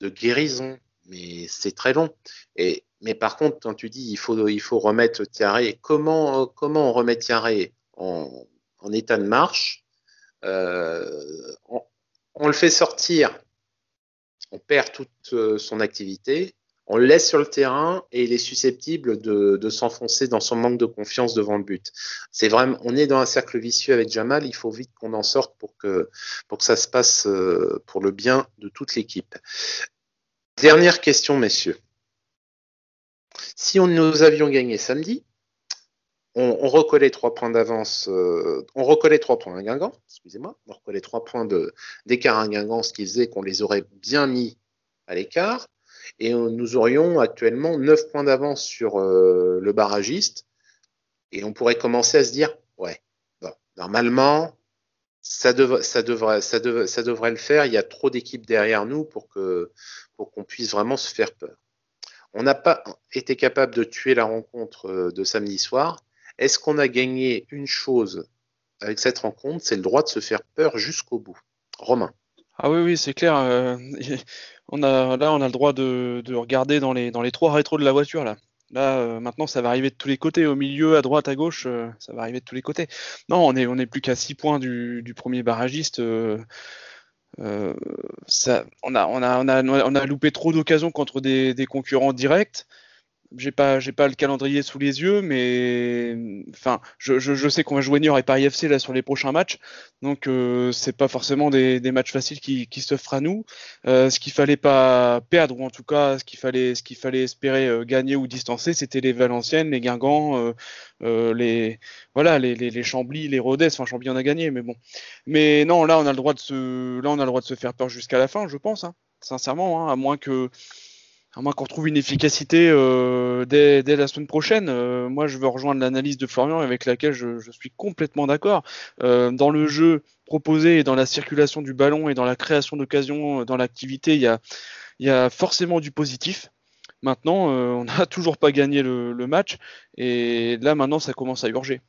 S1: de guérison, mais c'est très long. Et, mais par contre, quand tu dis il faut, il faut remettre Thierry, comment, comment on remet Thierry en, état de marche. Euh, on, on, le fait sortir, on perd toute euh, son activité, on le laisse sur le terrain et il est susceptible de, de s'enfoncer dans son manque de confiance devant le but. C'est vraiment, on est dans un cercle vicieux avec Jamal. Il faut vite qu'on en sorte pour que pour que ça se passe euh, pour le bien de toute l'équipe. Dernière question, messieurs. Si on, nous avions gagné samedi, on, on, recollait trois points d'avance, euh, on recollait trois points à Guingamp, excusez-moi, on recollait trois points d'écart à Guingamp, ce qui faisait qu'on les aurait bien mis à l'écart, et nous aurions actuellement neuf points d'avance sur euh, le barragiste, et on pourrait commencer à se dire, ouais, normalement, ça, dev ça, devrait, le faire, il y a trop d'équipes derrière nous pour que pour qu'on puisse vraiment se faire peur. On n'a pas été capable de tuer la rencontre euh, de samedi soir, est-ce qu'on a gagné une chose avec cette rencontre, c'est le droit de se faire peur jusqu'au bout. Romain.
S5: Ah oui, oui, c'est clair. Euh, <laughs> là, on a le droit de, regarder dans les, trois rétros de la voiture. Là, euh, maintenant, ça va arriver de tous les côtés. Au milieu, à droite, à gauche, euh, ça va arriver de tous les côtés. Non, on est, on est plus qu'à 6 points du, premier barragiste. on, a, loupé trop d'occasions contre des concurrents directs j'ai pas j'ai pas le calendrier sous les yeux, mais enfin je, je, sais qu'on va jouer Niort et Paris FC là sur les prochains matchs, donc euh, c'est pas forcément des, des, matchs faciles qui, qui s'offrent à nous. Euh, ce qu'il fallait pas perdre ou en tout cas ce qu'il fallait ce qu'il fallait espérer euh, gagner ou distancer, c'était les Valenciennes, les Guingamp, euh, les voilà les, les Chambly, les Rodez. Enfin Chambly on a gagné, mais bon. Mais non là on a le droit de se là on a le droit de se faire peur jusqu'à la fin, je pense. Hein, sincèrement, hein, à moins que à moins qu'on retrouve une efficacité euh, dès, la semaine prochaine. Euh, moi, je veux rejoindre l'analyse de Florian avec laquelle je, suis complètement d'accord. Euh, dans le jeu proposé et dans la circulation du ballon et dans la création d'occasions, dans l'activité, il y a, y a, forcément du positif. Maintenant, on n'a <laughs> toujours pas gagné le, le, match et là, maintenant, ça commence à urger.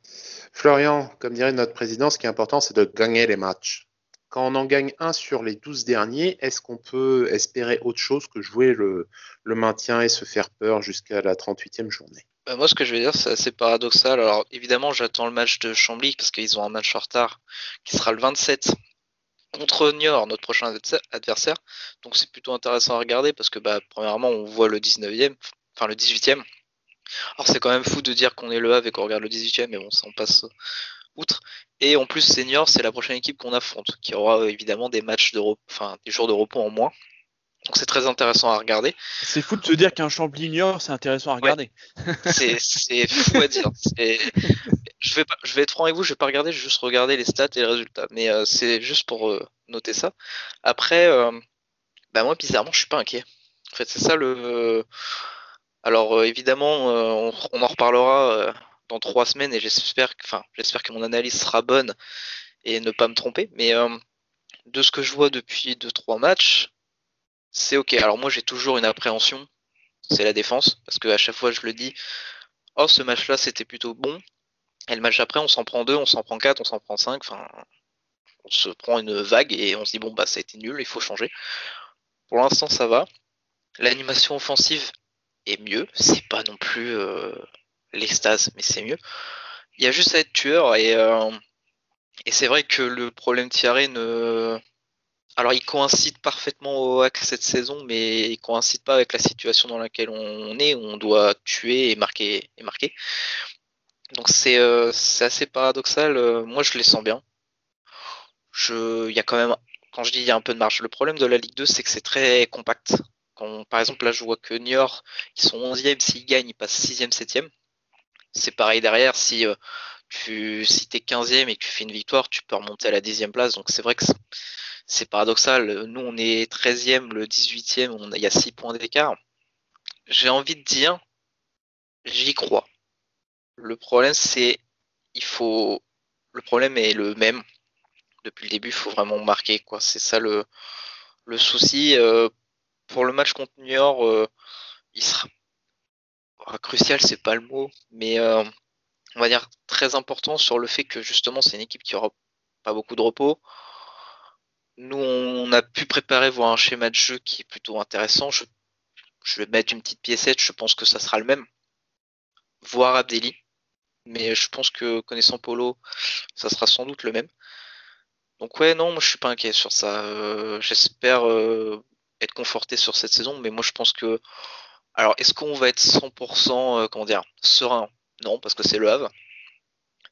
S1: Florian, comme dirait notre président, ce qui est important, c'est de gagner les matchs quand on en gagne un sur les 12 derniers, est-ce qu'on peut espérer autre chose que jouer le, maintien et se faire peur jusqu'à la 38e journée?
S3: Bah, Moi, ce que je veux dire, c'est assez paradoxal. Alors, évidemment, j'attends le match de Chambly parce qu'ils ont un match en retard qui sera le 27 contre Niort, notre prochain adversaire. Donc, c'est plutôt intéressant à regarder parce que, bah, premièrement, on voit le 19e, enfin le 18e. Alors, c'est quand même fou de dire qu'on est le Havre et qu'on regarde le 18e, mais bon, ça, on passe outre. Et en plus, senior, c'est la prochaine équipe qu'on affronte, qui aura euh, évidemment des matchs de enfin des jours de repos en moins. Donc c'est très intéressant à regarder.
S5: C'est fou de se dire qu'un Champ-Junior, c'est intéressant à regarder.
S3: c'est fou à dire. Je vais, pas, je vais être franc avec vous, je vais pas regarder, je vais juste regarder les stats et les résultats. Mais euh, c'est juste pour euh, noter ça. Après, bah moi bizarrement, je suis pas inquiet. En fait, c'est ça le. Alors évidemment, on, on, en reparlera dans trois semaines et j'espère, enfin, j'espère que mon analyse sera bonne et ne pas me tromper. Mais euh, de ce que je vois depuis deux trois matchs, c'est ok. Alors moi j'ai toujours une appréhension, c'est la défense parce que à chaque fois je le dis, oh ce match-là c'était plutôt bon. Et le match après on s'en prend deux, on s'en prend quatre, on s'en prend cinq. Enfin, on se prend une vague et on se dit bon bah ça a été nul, il faut changer. Pour l'instant ça va. L'animation offensive est mieux, c'est pas non plus euh, l'extase, mais c'est mieux. Il y a juste à être tueur et, euh, et c'est vrai que le problème Thierry ne. Alors il coïncide parfaitement au hack cette saison, mais il coïncide pas avec la situation dans laquelle on est, où on doit tuer et marquer et marquer. Donc c'est euh, assez paradoxal. Moi je les sens bien. Il y a quand même, quand je dis il y a un peu de marge, le problème de la Ligue 2 c'est que c'est très compact. Par exemple là je vois que Niort, qui sont 11e, s'ils gagnent, ils passent 6e, 7e c'est pareil derrière. Si euh, tu si es 15e et que tu fais une victoire, tu peux remonter à la 10e place. Donc c'est vrai que c'est paradoxal. Nous, on est 13e, le 18e, il y a 6 points d'écart. J'ai envie de dire, j'y crois. Le problème, c'est, il faut, le problème est le même. Depuis le début, il faut vraiment marquer, quoi. C'est ça le, le souci. Euh, pour le match contre New York, euh, il sera ah, crucial, c'est pas le mot, mais euh, on va dire très important sur le fait que justement c'est une équipe qui aura pas beaucoup de repos. Nous, on a pu préparer voir un schéma de jeu qui est plutôt intéressant. Je, vais mettre une petite piécette, je pense que ça sera le même. Voir Abdelli. Mais je pense que connaissant Polo, ça sera sans doute le même. Donc ouais, non, moi je suis pas inquiet sur ça. Euh, j'espère euh, être conforté sur cette saison, mais moi je pense que alors, est-ce qu'on va être 100% euh, comment serein? Non, parce que c'est le Havre.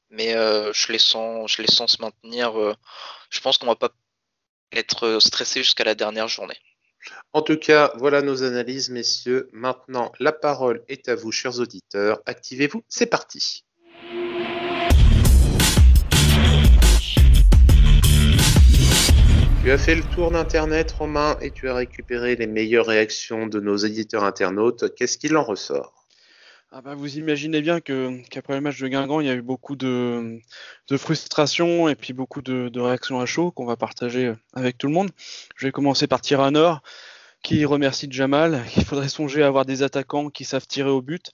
S3: Mais euh, je les sens, je les sens se maintenir. Euh, je pense qu'on va pas être stressé jusqu'à la dernière journée.
S1: En tout cas, voilà nos analyses, messieurs. Maintenant, la parole est à vous, chers auditeurs. Activez-vous, c'est parti. Tu as fait le tour d'Internet, Romain, et tu as récupéré les meilleures réactions de nos éditeurs internautes. Qu'est-ce qu'il en ressort?
S5: Ah bah vous imaginez bien qu'après le match de Guingamp, il y a eu beaucoup de, de frustration et puis beaucoup de, réactions à chaud qu'on va partager avec tout le monde. Je vais commencer par Tyranor, qui remercie Jamal. Il faudrait songer à avoir des attaquants qui savent tirer au but.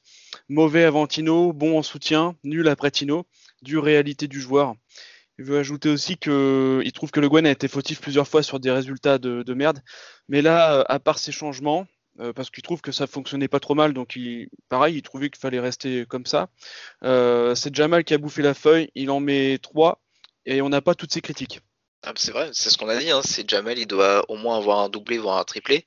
S5: Mauvais avant Tino, bon en soutien, nul après Tino, dure réalité du joueur. Il veut ajouter aussi qu'il trouve que Le Guen a été fautif plusieurs fois sur des résultats de, de merde. Mais là, à part ces changements, euh, parce qu'il trouve que ça fonctionnait pas trop mal, donc il, pareil, il trouvait qu'il fallait rester comme ça. Euh, c'est Jamal qui a bouffé la feuille, il en met trois et on n'a pas toutes ses critiques.
S3: Ah, c'est vrai, c'est ce qu'on a dit. Hein. C'est Jamal, il doit au moins avoir un doublé, voire un triplé.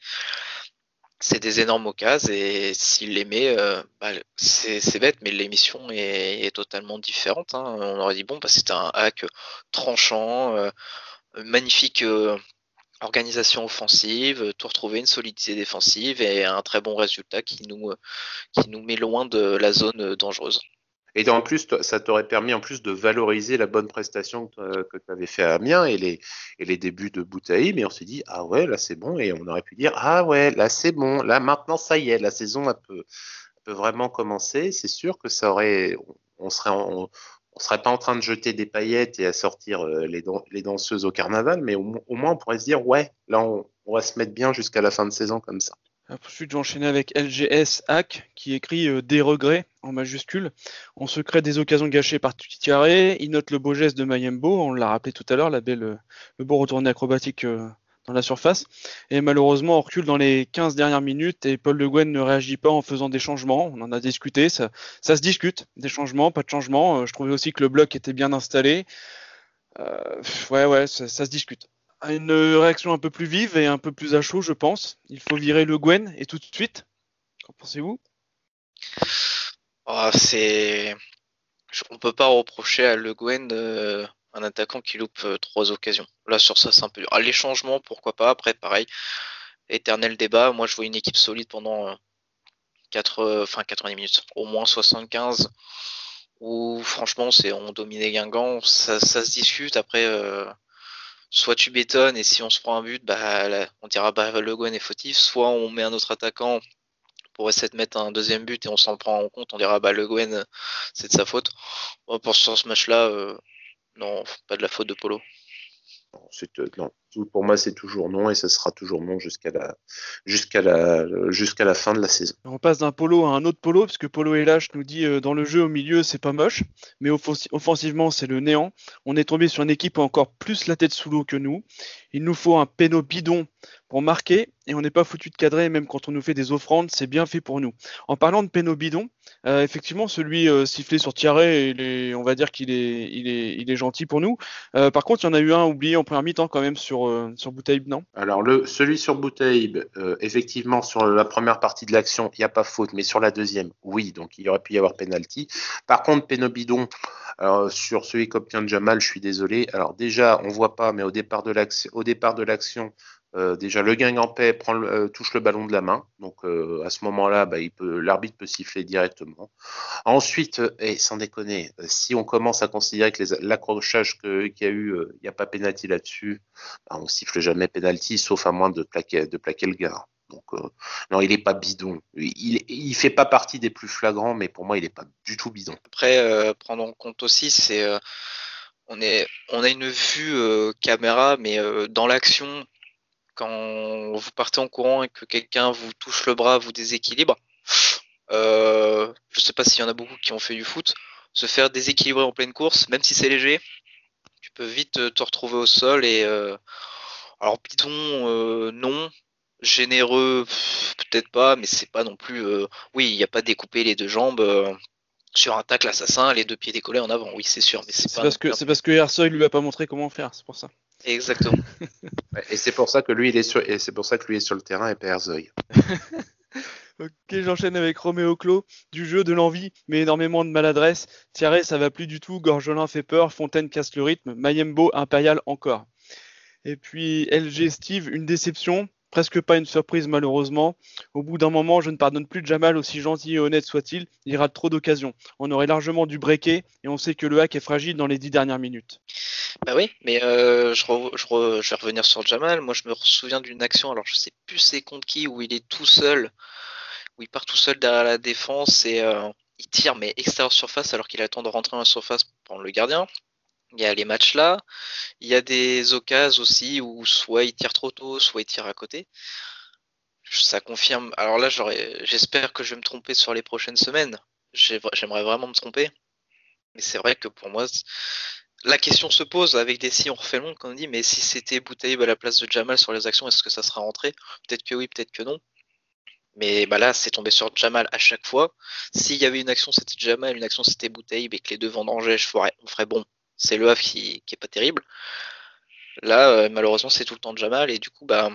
S3: C'est des énormes occasions et s'il les met, euh, bah, c'est bête, mais l'émission est, totalement différente. Hein. On aurait dit bon, bah, c'était un hack tranchant, magnifique organisation offensive, tout retrouver une solidité défensive et un très bon résultat qui nous, qui nous met loin de la zone dangereuse.
S1: Et en plus, ça t'aurait permis en plus de valoriser la bonne prestation que, tu avais fait à Amiens et les, et les débuts de Boutaï, mais on s'est dit, ah ouais, là c'est bon, et on aurait pu dire, ah ouais, là c'est bon, là maintenant ça y est, la saison peut, peut vraiment commencer. C'est sûr que ça aurait, on serait, on serait pas en train de jeter des paillettes et à sortir euh, les, les danseuses au carnaval, mais au, moins on pourrait se dire ouais, là on, va se mettre bien jusqu'à la fin de saison comme ça.
S5: Ensuite, j'enchaînais avec LGS Hack qui écrit euh, des regrets en majuscule. On se crée des occasions gâchées par Tutiaré. Il note le beau geste de Mayembo, on l'a rappelé tout à l'heure, la belle, euh, le beau retourné acrobatique dans la surface. Et malheureusement, on recule dans les 15 dernières minutes et Paul Le Guen ne réagit pas en faisant des changements. On en a discuté, ça, se discute, des changements, pas de changements. Euh, je trouvais aussi que le bloc était bien installé. Euh, ouais, ouais, ça, se discute. Une réaction un peu plus vive et un peu plus à chaud, je pense. Il faut virer Le Guen et tout de suite. Qu'en pensez-vous?
S3: Oh, C'est. On peut pas reprocher à Le Guen de un attaquant qui loupe euh, trois occasions. Là, sur ça, c'est un peu dur. Ah, les changements, pourquoi pas. Après, pareil, éternel débat. Moi, je vois une équipe solide pendant 4, euh, enfin 90 minutes, au moins 75. Où franchement, c'est on dominait Guingamp, ça, ça se discute. Après, euh, soit tu bétonnes et si on se prend un but, bah, on dira bah Le Guen est fautif. Soit on met un autre attaquant pour essayer de mettre un deuxième but et on s'en prend en compte, on dira bah Le Guen c'est de sa faute. pour ce match-là, non, pas de la faute de Polo.
S1: Euh, non, pour moi, c'est toujours non et ce sera toujours non jusqu'à la, la, la fin de la saison.
S5: On passe d'un polo à un autre polo, parce que Polo LH nous dit euh, dans le jeu au milieu, c'est pas moche, mais offensivement, c'est le néant. On est tombé sur une équipe encore plus la tête sous l'eau que nous. Il nous faut un péno bidon pour marquer et on n'est pas foutu de cadrer, même quand on nous fait des offrandes, c'est bien fait pour nous. En parlant de péno bidon, euh, effectivement, celui euh, sifflé sur Thierry, on va dire qu'il est, il est, il est gentil pour nous. Par contre, il y en a eu un oublié en première mi-temps quand même sur, sur Boutaïb, non?
S1: Alors, le, celui sur Boutaïb, effectivement, sur la première partie de l'action, il n'y a pas faute, mais sur la deuxième, oui, donc il aurait pu y avoir penalty. Par contre, péno bidon, sur celui qu'obtient Jamal, je suis désolé. Alors déjà, on voit pas, mais au départ de l'action, euh, déjà, le Guingampais prend euh, touche le ballon de la main. Donc, euh, à ce moment-là, bah, l'arbitre peut siffler directement. Ensuite, et sans déconner, si on commence à considérer que l'accrochage qu'il y a eu, il n'y a pas pénalty là-dessus, bah, on siffle jamais pénalty, sauf à moins de plaquer, de plaquer le gars. Donc, non, il n'est pas bidon. Il, il fait pas partie des plus flagrants, mais pour moi, il n'est pas du tout bidon.
S3: Après, prendre en compte aussi, c'est on, est, on a une vue caméra, mais dans l'action, quand vous partez en courant et que quelqu'un vous touche le bras, vous déséquilibre. Euh, je sais pas s'il y en a beaucoup qui ont fait du foot. Se faire déséquilibrer en pleine course, même si c'est léger, tu peux vite euh, te retrouver au sol et euh, alors bidon euh, non, généreux peut-être pas, mais c'est pas non plus. oui, il n'y a pas découpé les deux jambes sur un tacle assassin, les deux pieds décollés en avant. Oui, c'est sûr, mais
S5: c'est parce que c'est parce que Herzog lui a pas montré comment faire, c'est pour ça.
S3: Exactement. <laughs>
S1: et c'est pour ça que lui il est sur et c'est pour ça que lui est sur le terrain et pas <laughs>
S5: ok, j'enchaîne avec Roméo Clos, du jeu, de l'envie, mais énormément de maladresse. Thierry, ça va plus du tout. Gorgelin fait peur. Fontaine casse le rythme. Mayembo, Impérial encore. Et puis LG Steve, une déception presque pas une surprise malheureusement. Au bout d'un moment, je ne pardonne plus de Jamal, aussi gentil et honnête soit-il, il rate trop d'occasions. On aurait largement dû breaker et on sait que le hack est fragile dans les dix dernières minutes.
S3: Bah oui, mais euh, je, vais revenir sur Jamal. Moi, je me souviens d'une action, alors je sais plus c'est contre qui, où il est tout seul, où il part tout seul derrière la défense et euh, il tire, mais extérieur surface alors qu'il attend de rentrer la surface pour prendre le gardien. Il y a les matchs là. Il y a des occasions aussi où soit il tire trop tôt, soit il tire à côté. Ça confirme. Alors là, j'espère que je vais me tromper sur les prochaines semaines. J'aimerais vraiment me tromper. Mais c'est vrai que pour moi, la question se pose avec des si on refait long, comme on dit, mais si c'était Boutaïb à la place de Jamal sur les actions, est-ce que ça sera rentré? Peut-être que oui, peut-être que non. Mais bah là, c'est tombé sur Jamal à chaque fois. S'il y avait une action, c'était Jamal, une action, c'était Boutaïb, et que les deux je ferais, on ferait bon. C'est le Havre qui, qui est pas terrible. Là, euh, malheureusement, c'est tout le temps Jamal, et du coup, bah,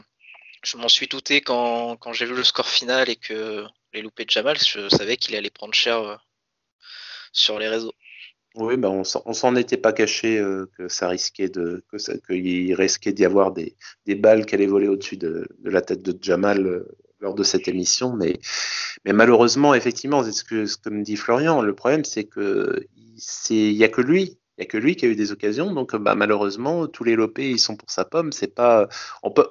S3: je m'en suis douté quand, quand j'ai vu le score final et que les loupés de Jamal, je savais qu'il allait prendre cher euh, sur les réseaux.
S1: Oui, ben on s'en était pas caché euh, que ça risquait de que qu'il risquait d'y avoir des, balles qui allaient voler au-dessus de, la tête de Jamal euh, lors de cette émission, mais mais malheureusement, effectivement, c'est ce que ce me dit Florian. Le problème, c'est que c'est il y a que lui il n'y a que lui qui a eu des occasions, donc bah, malheureusement tous les lopés ils sont pour sa pomme. C'est pas, on peut,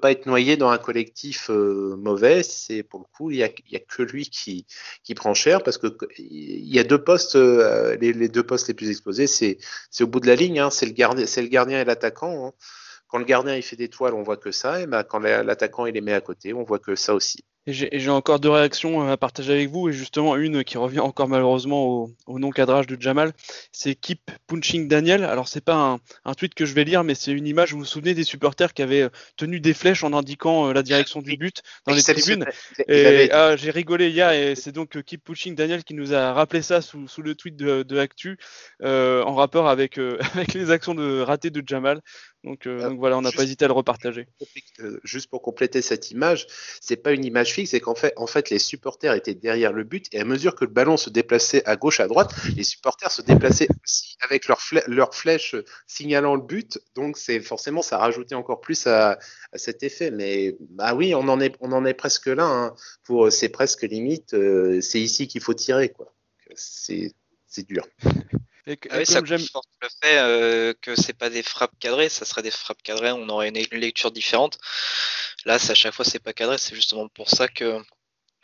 S1: pas être noyé dans un collectif euh, mauvais. C'est pour le coup, il y a, a que lui qui, prend cher parce que il y a deux postes, euh, les, deux postes les plus exposés, c'est, au bout de la ligne. Hein, c'est le gardien, c'est le gardien et l'attaquant. Hein. Quand le gardien il fait des toiles, on voit que ça, et bah, quand l'attaquant il les met à côté, on voit que ça aussi.
S5: Et j'ai encore deux réactions euh, à partager avec vous, et justement une qui revient encore malheureusement au, au non-cadrage de Jamal, c'est Keep Punching Daniel. Alors c'est pas un, un, tweet que je vais lire, mais c'est une image, vous vous souvenez des supporters qui avaient euh, tenu des flèches en indiquant euh, la direction du but dans les tribunes. Et ah, j'ai rigolé hier, et c'est donc Keep Punching Daniel qui nous a rappelé ça sous, sous le tweet de, de Actu, euh, en rapport avec, euh, <laughs> avec les actions de ratées de Jamal. Donc, euh, donc voilà, on n'a pas hésité à le repartager.
S1: Juste pour compléter cette image, c'est pas une image fixe, c'est qu'en fait, en fait, les supporters étaient derrière le but et à mesure que le ballon se déplaçait à gauche, à droite, les supporters se déplaçaient aussi avec leur, flè leur flèche signalant le but. Donc c'est forcément ça rajoutait encore plus à, à, cet effet. Mais bah oui, on en est, on en est presque là. Hein. Pour c'est presque limite, euh, c'est ici qu'il faut tirer quoi. C'est dur.
S3: Et, ah oui, ça le fait euh, que c'est pas des frappes cadrées, ça serait des frappes cadrées, on aurait une, une lecture différente. Là, à chaque fois, c'est pas cadré, c'est justement pour ça que,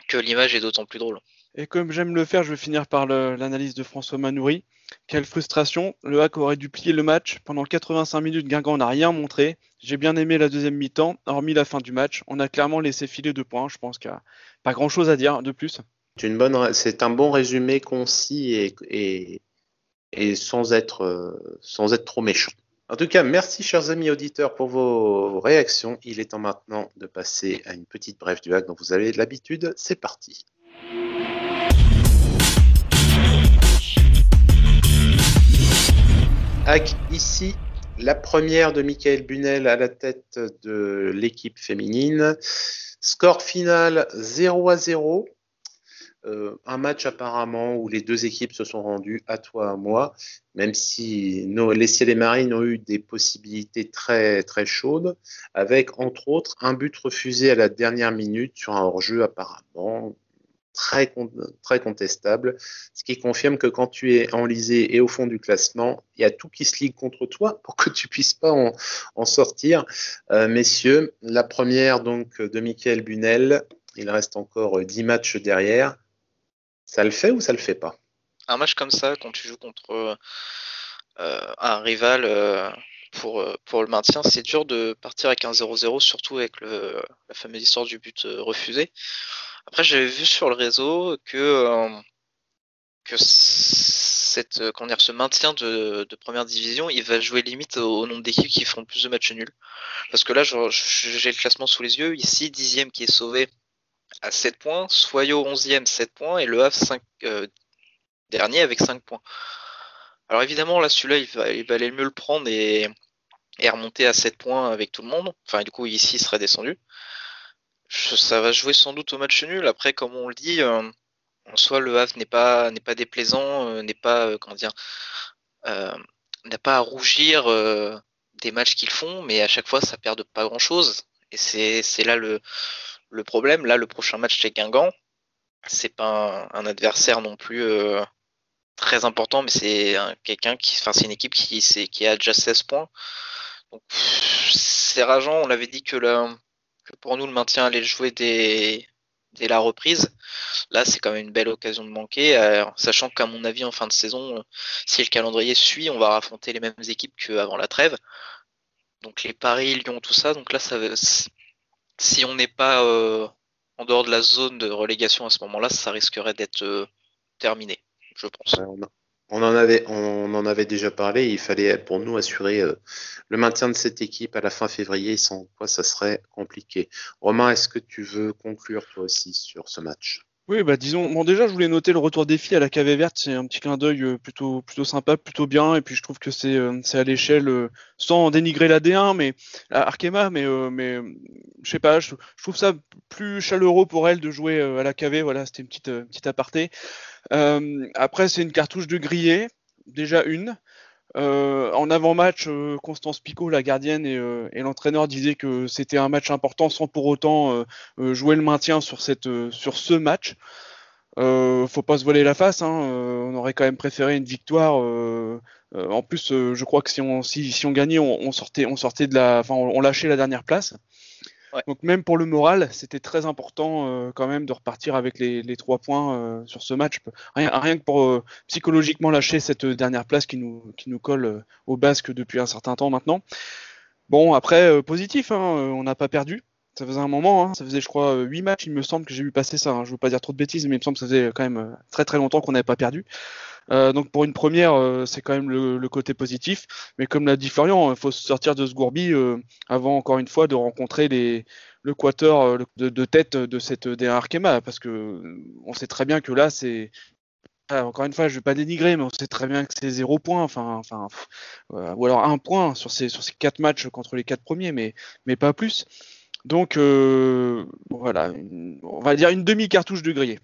S3: que l'image est d'autant plus drôle.
S5: Et comme j'aime le faire, je vais finir par l'analyse de François Manoury. Quelle frustration, le hack aurait dû plier le match. Pendant 85 minutes, Guingamp n'a rien montré. J'ai bien aimé la deuxième mi-temps, hormis la fin du match. On a clairement laissé filer deux points, je pense qu'il n'y a pas grand-chose à dire de plus.
S1: C'est un bon résumé concis et, et et sans être, euh, sans être trop méchant. En tout cas, merci chers amis auditeurs pour vos réactions. Il est temps maintenant de passer à une petite brève du hack dont vous avez l'habitude. C'est parti. Hack ici, la première de Michael Bunel à la tête de l'équipe féminine. Score final 0 à 0 euh, un match apparemment où les deux équipes se sont rendues à toi à moi, même si les ciels et marines ont eu des possibilités très très chaudes, avec entre autres un but refusé à la dernière minute sur un hors-jeu apparemment très très contestable, ce qui confirme que quand tu es enlisé et au fond du classement, il y a tout qui se ligue contre toi <laughs> pour que tu puisses pas en, en sortir. Euh, messieurs, la première donc de Michael Bunel, il reste encore 10 matchs derrière. Ça le fait ou ça le fait pas?
S3: Un match comme ça, quand tu joues contre euh, un rival euh, pour, euh, pour le maintien, c'est dur de partir avec un 0-0, surtout avec la fameuse histoire du but refusé. Après, j'avais vu sur le réseau que, cette, ce maintien de, première division, il va jouer limite au, au nombre d'équipes qui font plus de matchs nuls. Parce que là, j'ai le classement sous les yeux. Ici, dixième qui est sauvé à 7 points, Soyo 11e 7 points et le Havre 5, euh, dernier avec 5 points. Alors évidemment là celui-là il, va, il valait mieux le prendre et, remonter à 7 points avec tout le monde. Enfin du coup ici il serait descendu. Ça va jouer sans doute au match nul. Après comme on le dit, euh, en soi le Havre n'est pas n'est pas déplaisant, euh, n'est pas comment dire n'a pas à rougir des matchs qu'ils font, mais à chaque fois ça perd de pas grand chose. Et c'est là le, le problème, là, le prochain match chez Guingamp, c'est pas un, adversaire non plus euh, très important, mais c'est quelqu'un qui, enfin, c'est une équipe qui, a déjà 16 points. C'est rageant. On l'avait dit que, pour nous, le maintien allait jouer dès, dès la reprise. Là, c'est quand même une belle occasion de manquer, euh, sachant qu'à mon avis, en fin de saison, euh, si le calendrier suit, on va affronter les mêmes équipes qu'avant la trêve. Donc les Paris, Lyon, tout ça. Donc là, ça, si on n'est pas euh, en dehors de la zone de relégation à ce moment-là, ça risquerait d'être euh, terminé, je pense.
S1: On en avait, on en avait déjà parlé. Il fallait pour nous assurer euh, le maintien de cette équipe à la fin février, sans quoi ça serait compliqué. Romain, est-ce que tu veux conclure toi aussi sur ce match?
S5: Oui, bah disons, bon déjà je voulais noter le retour des filles à la cave verte, c'est un petit clin d'œil euh, plutôt plutôt sympa, plutôt bien, et puis je trouve que c'est euh, à l'échelle, euh, sans dénigrer la D1, mais Arkema, mais mais je sais pas, je, trouve ça plus chaleureux pour elle de jouer à la cave, voilà, c'était une petite petite aparté. après c'est une cartouche de grillé, déjà une. Euh, en avant-match, euh, Constance Picot, la gardienne et, euh, et l'entraîneur disaient que c'était un match important sans pour autant jouer le maintien sur, cette, sur ce match. faut pas se voiler la face, hein, on aurait quand même préféré une victoire. en plus, je crois que si on, si, si on gagnait, on, on, sortait, on sortait de la, enfin, on lâchait la dernière place. Donc même pour le moral, c'était très important euh, quand même de repartir avec les, trois points euh, sur ce match. Rien, que pour euh, psychologiquement lâcher cette dernière place qui nous, qui nous colle au basque depuis un certain temps maintenant. Bon, après, positif, hein, on n'a pas perdu. Ça faisait un moment, hein, ça faisait je crois huit matchs, il me semble que j'ai vu passer ça. Hein. Je veux pas dire trop de bêtises, mais il me semble que ça faisait quand même très très longtemps qu'on n'avait pas perdu. Euh, donc pour une première, euh, c'est quand même le, côté positif. Mais comme l'a dit Florian, il faut sortir de ce gourbi euh, avant encore une fois de rencontrer le quater de, tête de cette D1 Arkema, parce que on sait très bien que là c'est ah, encore une fois, je vais pas dénigrer, mais on sait très bien que c'est zéro point, enfin, enfin, ou alors un point sur ces sur ces quatre matchs contre les quatre premiers, mais mais pas plus. Donc voilà, on va dire une demi cartouche de grillé.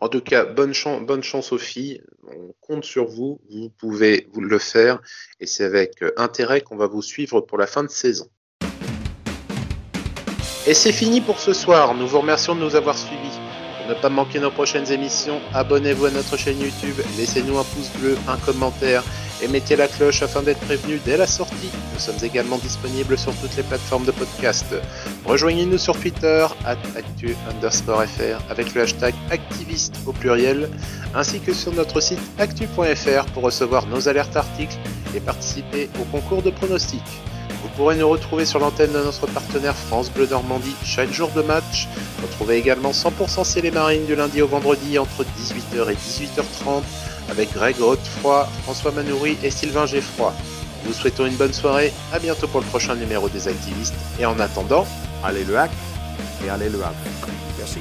S1: En tout cas, bonne, chance, bonne chance. On compte sur vous. Vous pouvez vous le faire. Et c'est avec euh, intérêt qu'on va vous suivre pour la fin de saison. Et c'est fini pour ce soir. Nous vous remercions de nous avoir suivis. Pour ne pas manquer nos prochaines émissions, abonnez-vous à notre chaîne YouTube, laissez-nous un pouce bleu, un commentaire et mettez la cloche afin d'être prévenu dès la sortie. Nous sommes également disponibles sur toutes les plateformes de podcast. Rejoignez-nous sur Twitter, actu avec le hashtag activiste au pluriel, ainsi que sur notre site actu.fr pour recevoir nos alertes articles et participer au concours de pronostics. Vous pourrez nous retrouver sur l'antenne de notre partenaire France Bleu Normandie chaque jour de match. Retrouvez également 100% C'est les du lundi au vendredi entre 18h et 18h30 avec Greg Godefroy, François Manoury et Sylvain Geffroy. Nous souhaitons une bonne soirée, à bientôt pour le prochain numéro des activistes, et en attendant, allez le hack et allez le hack. Merci.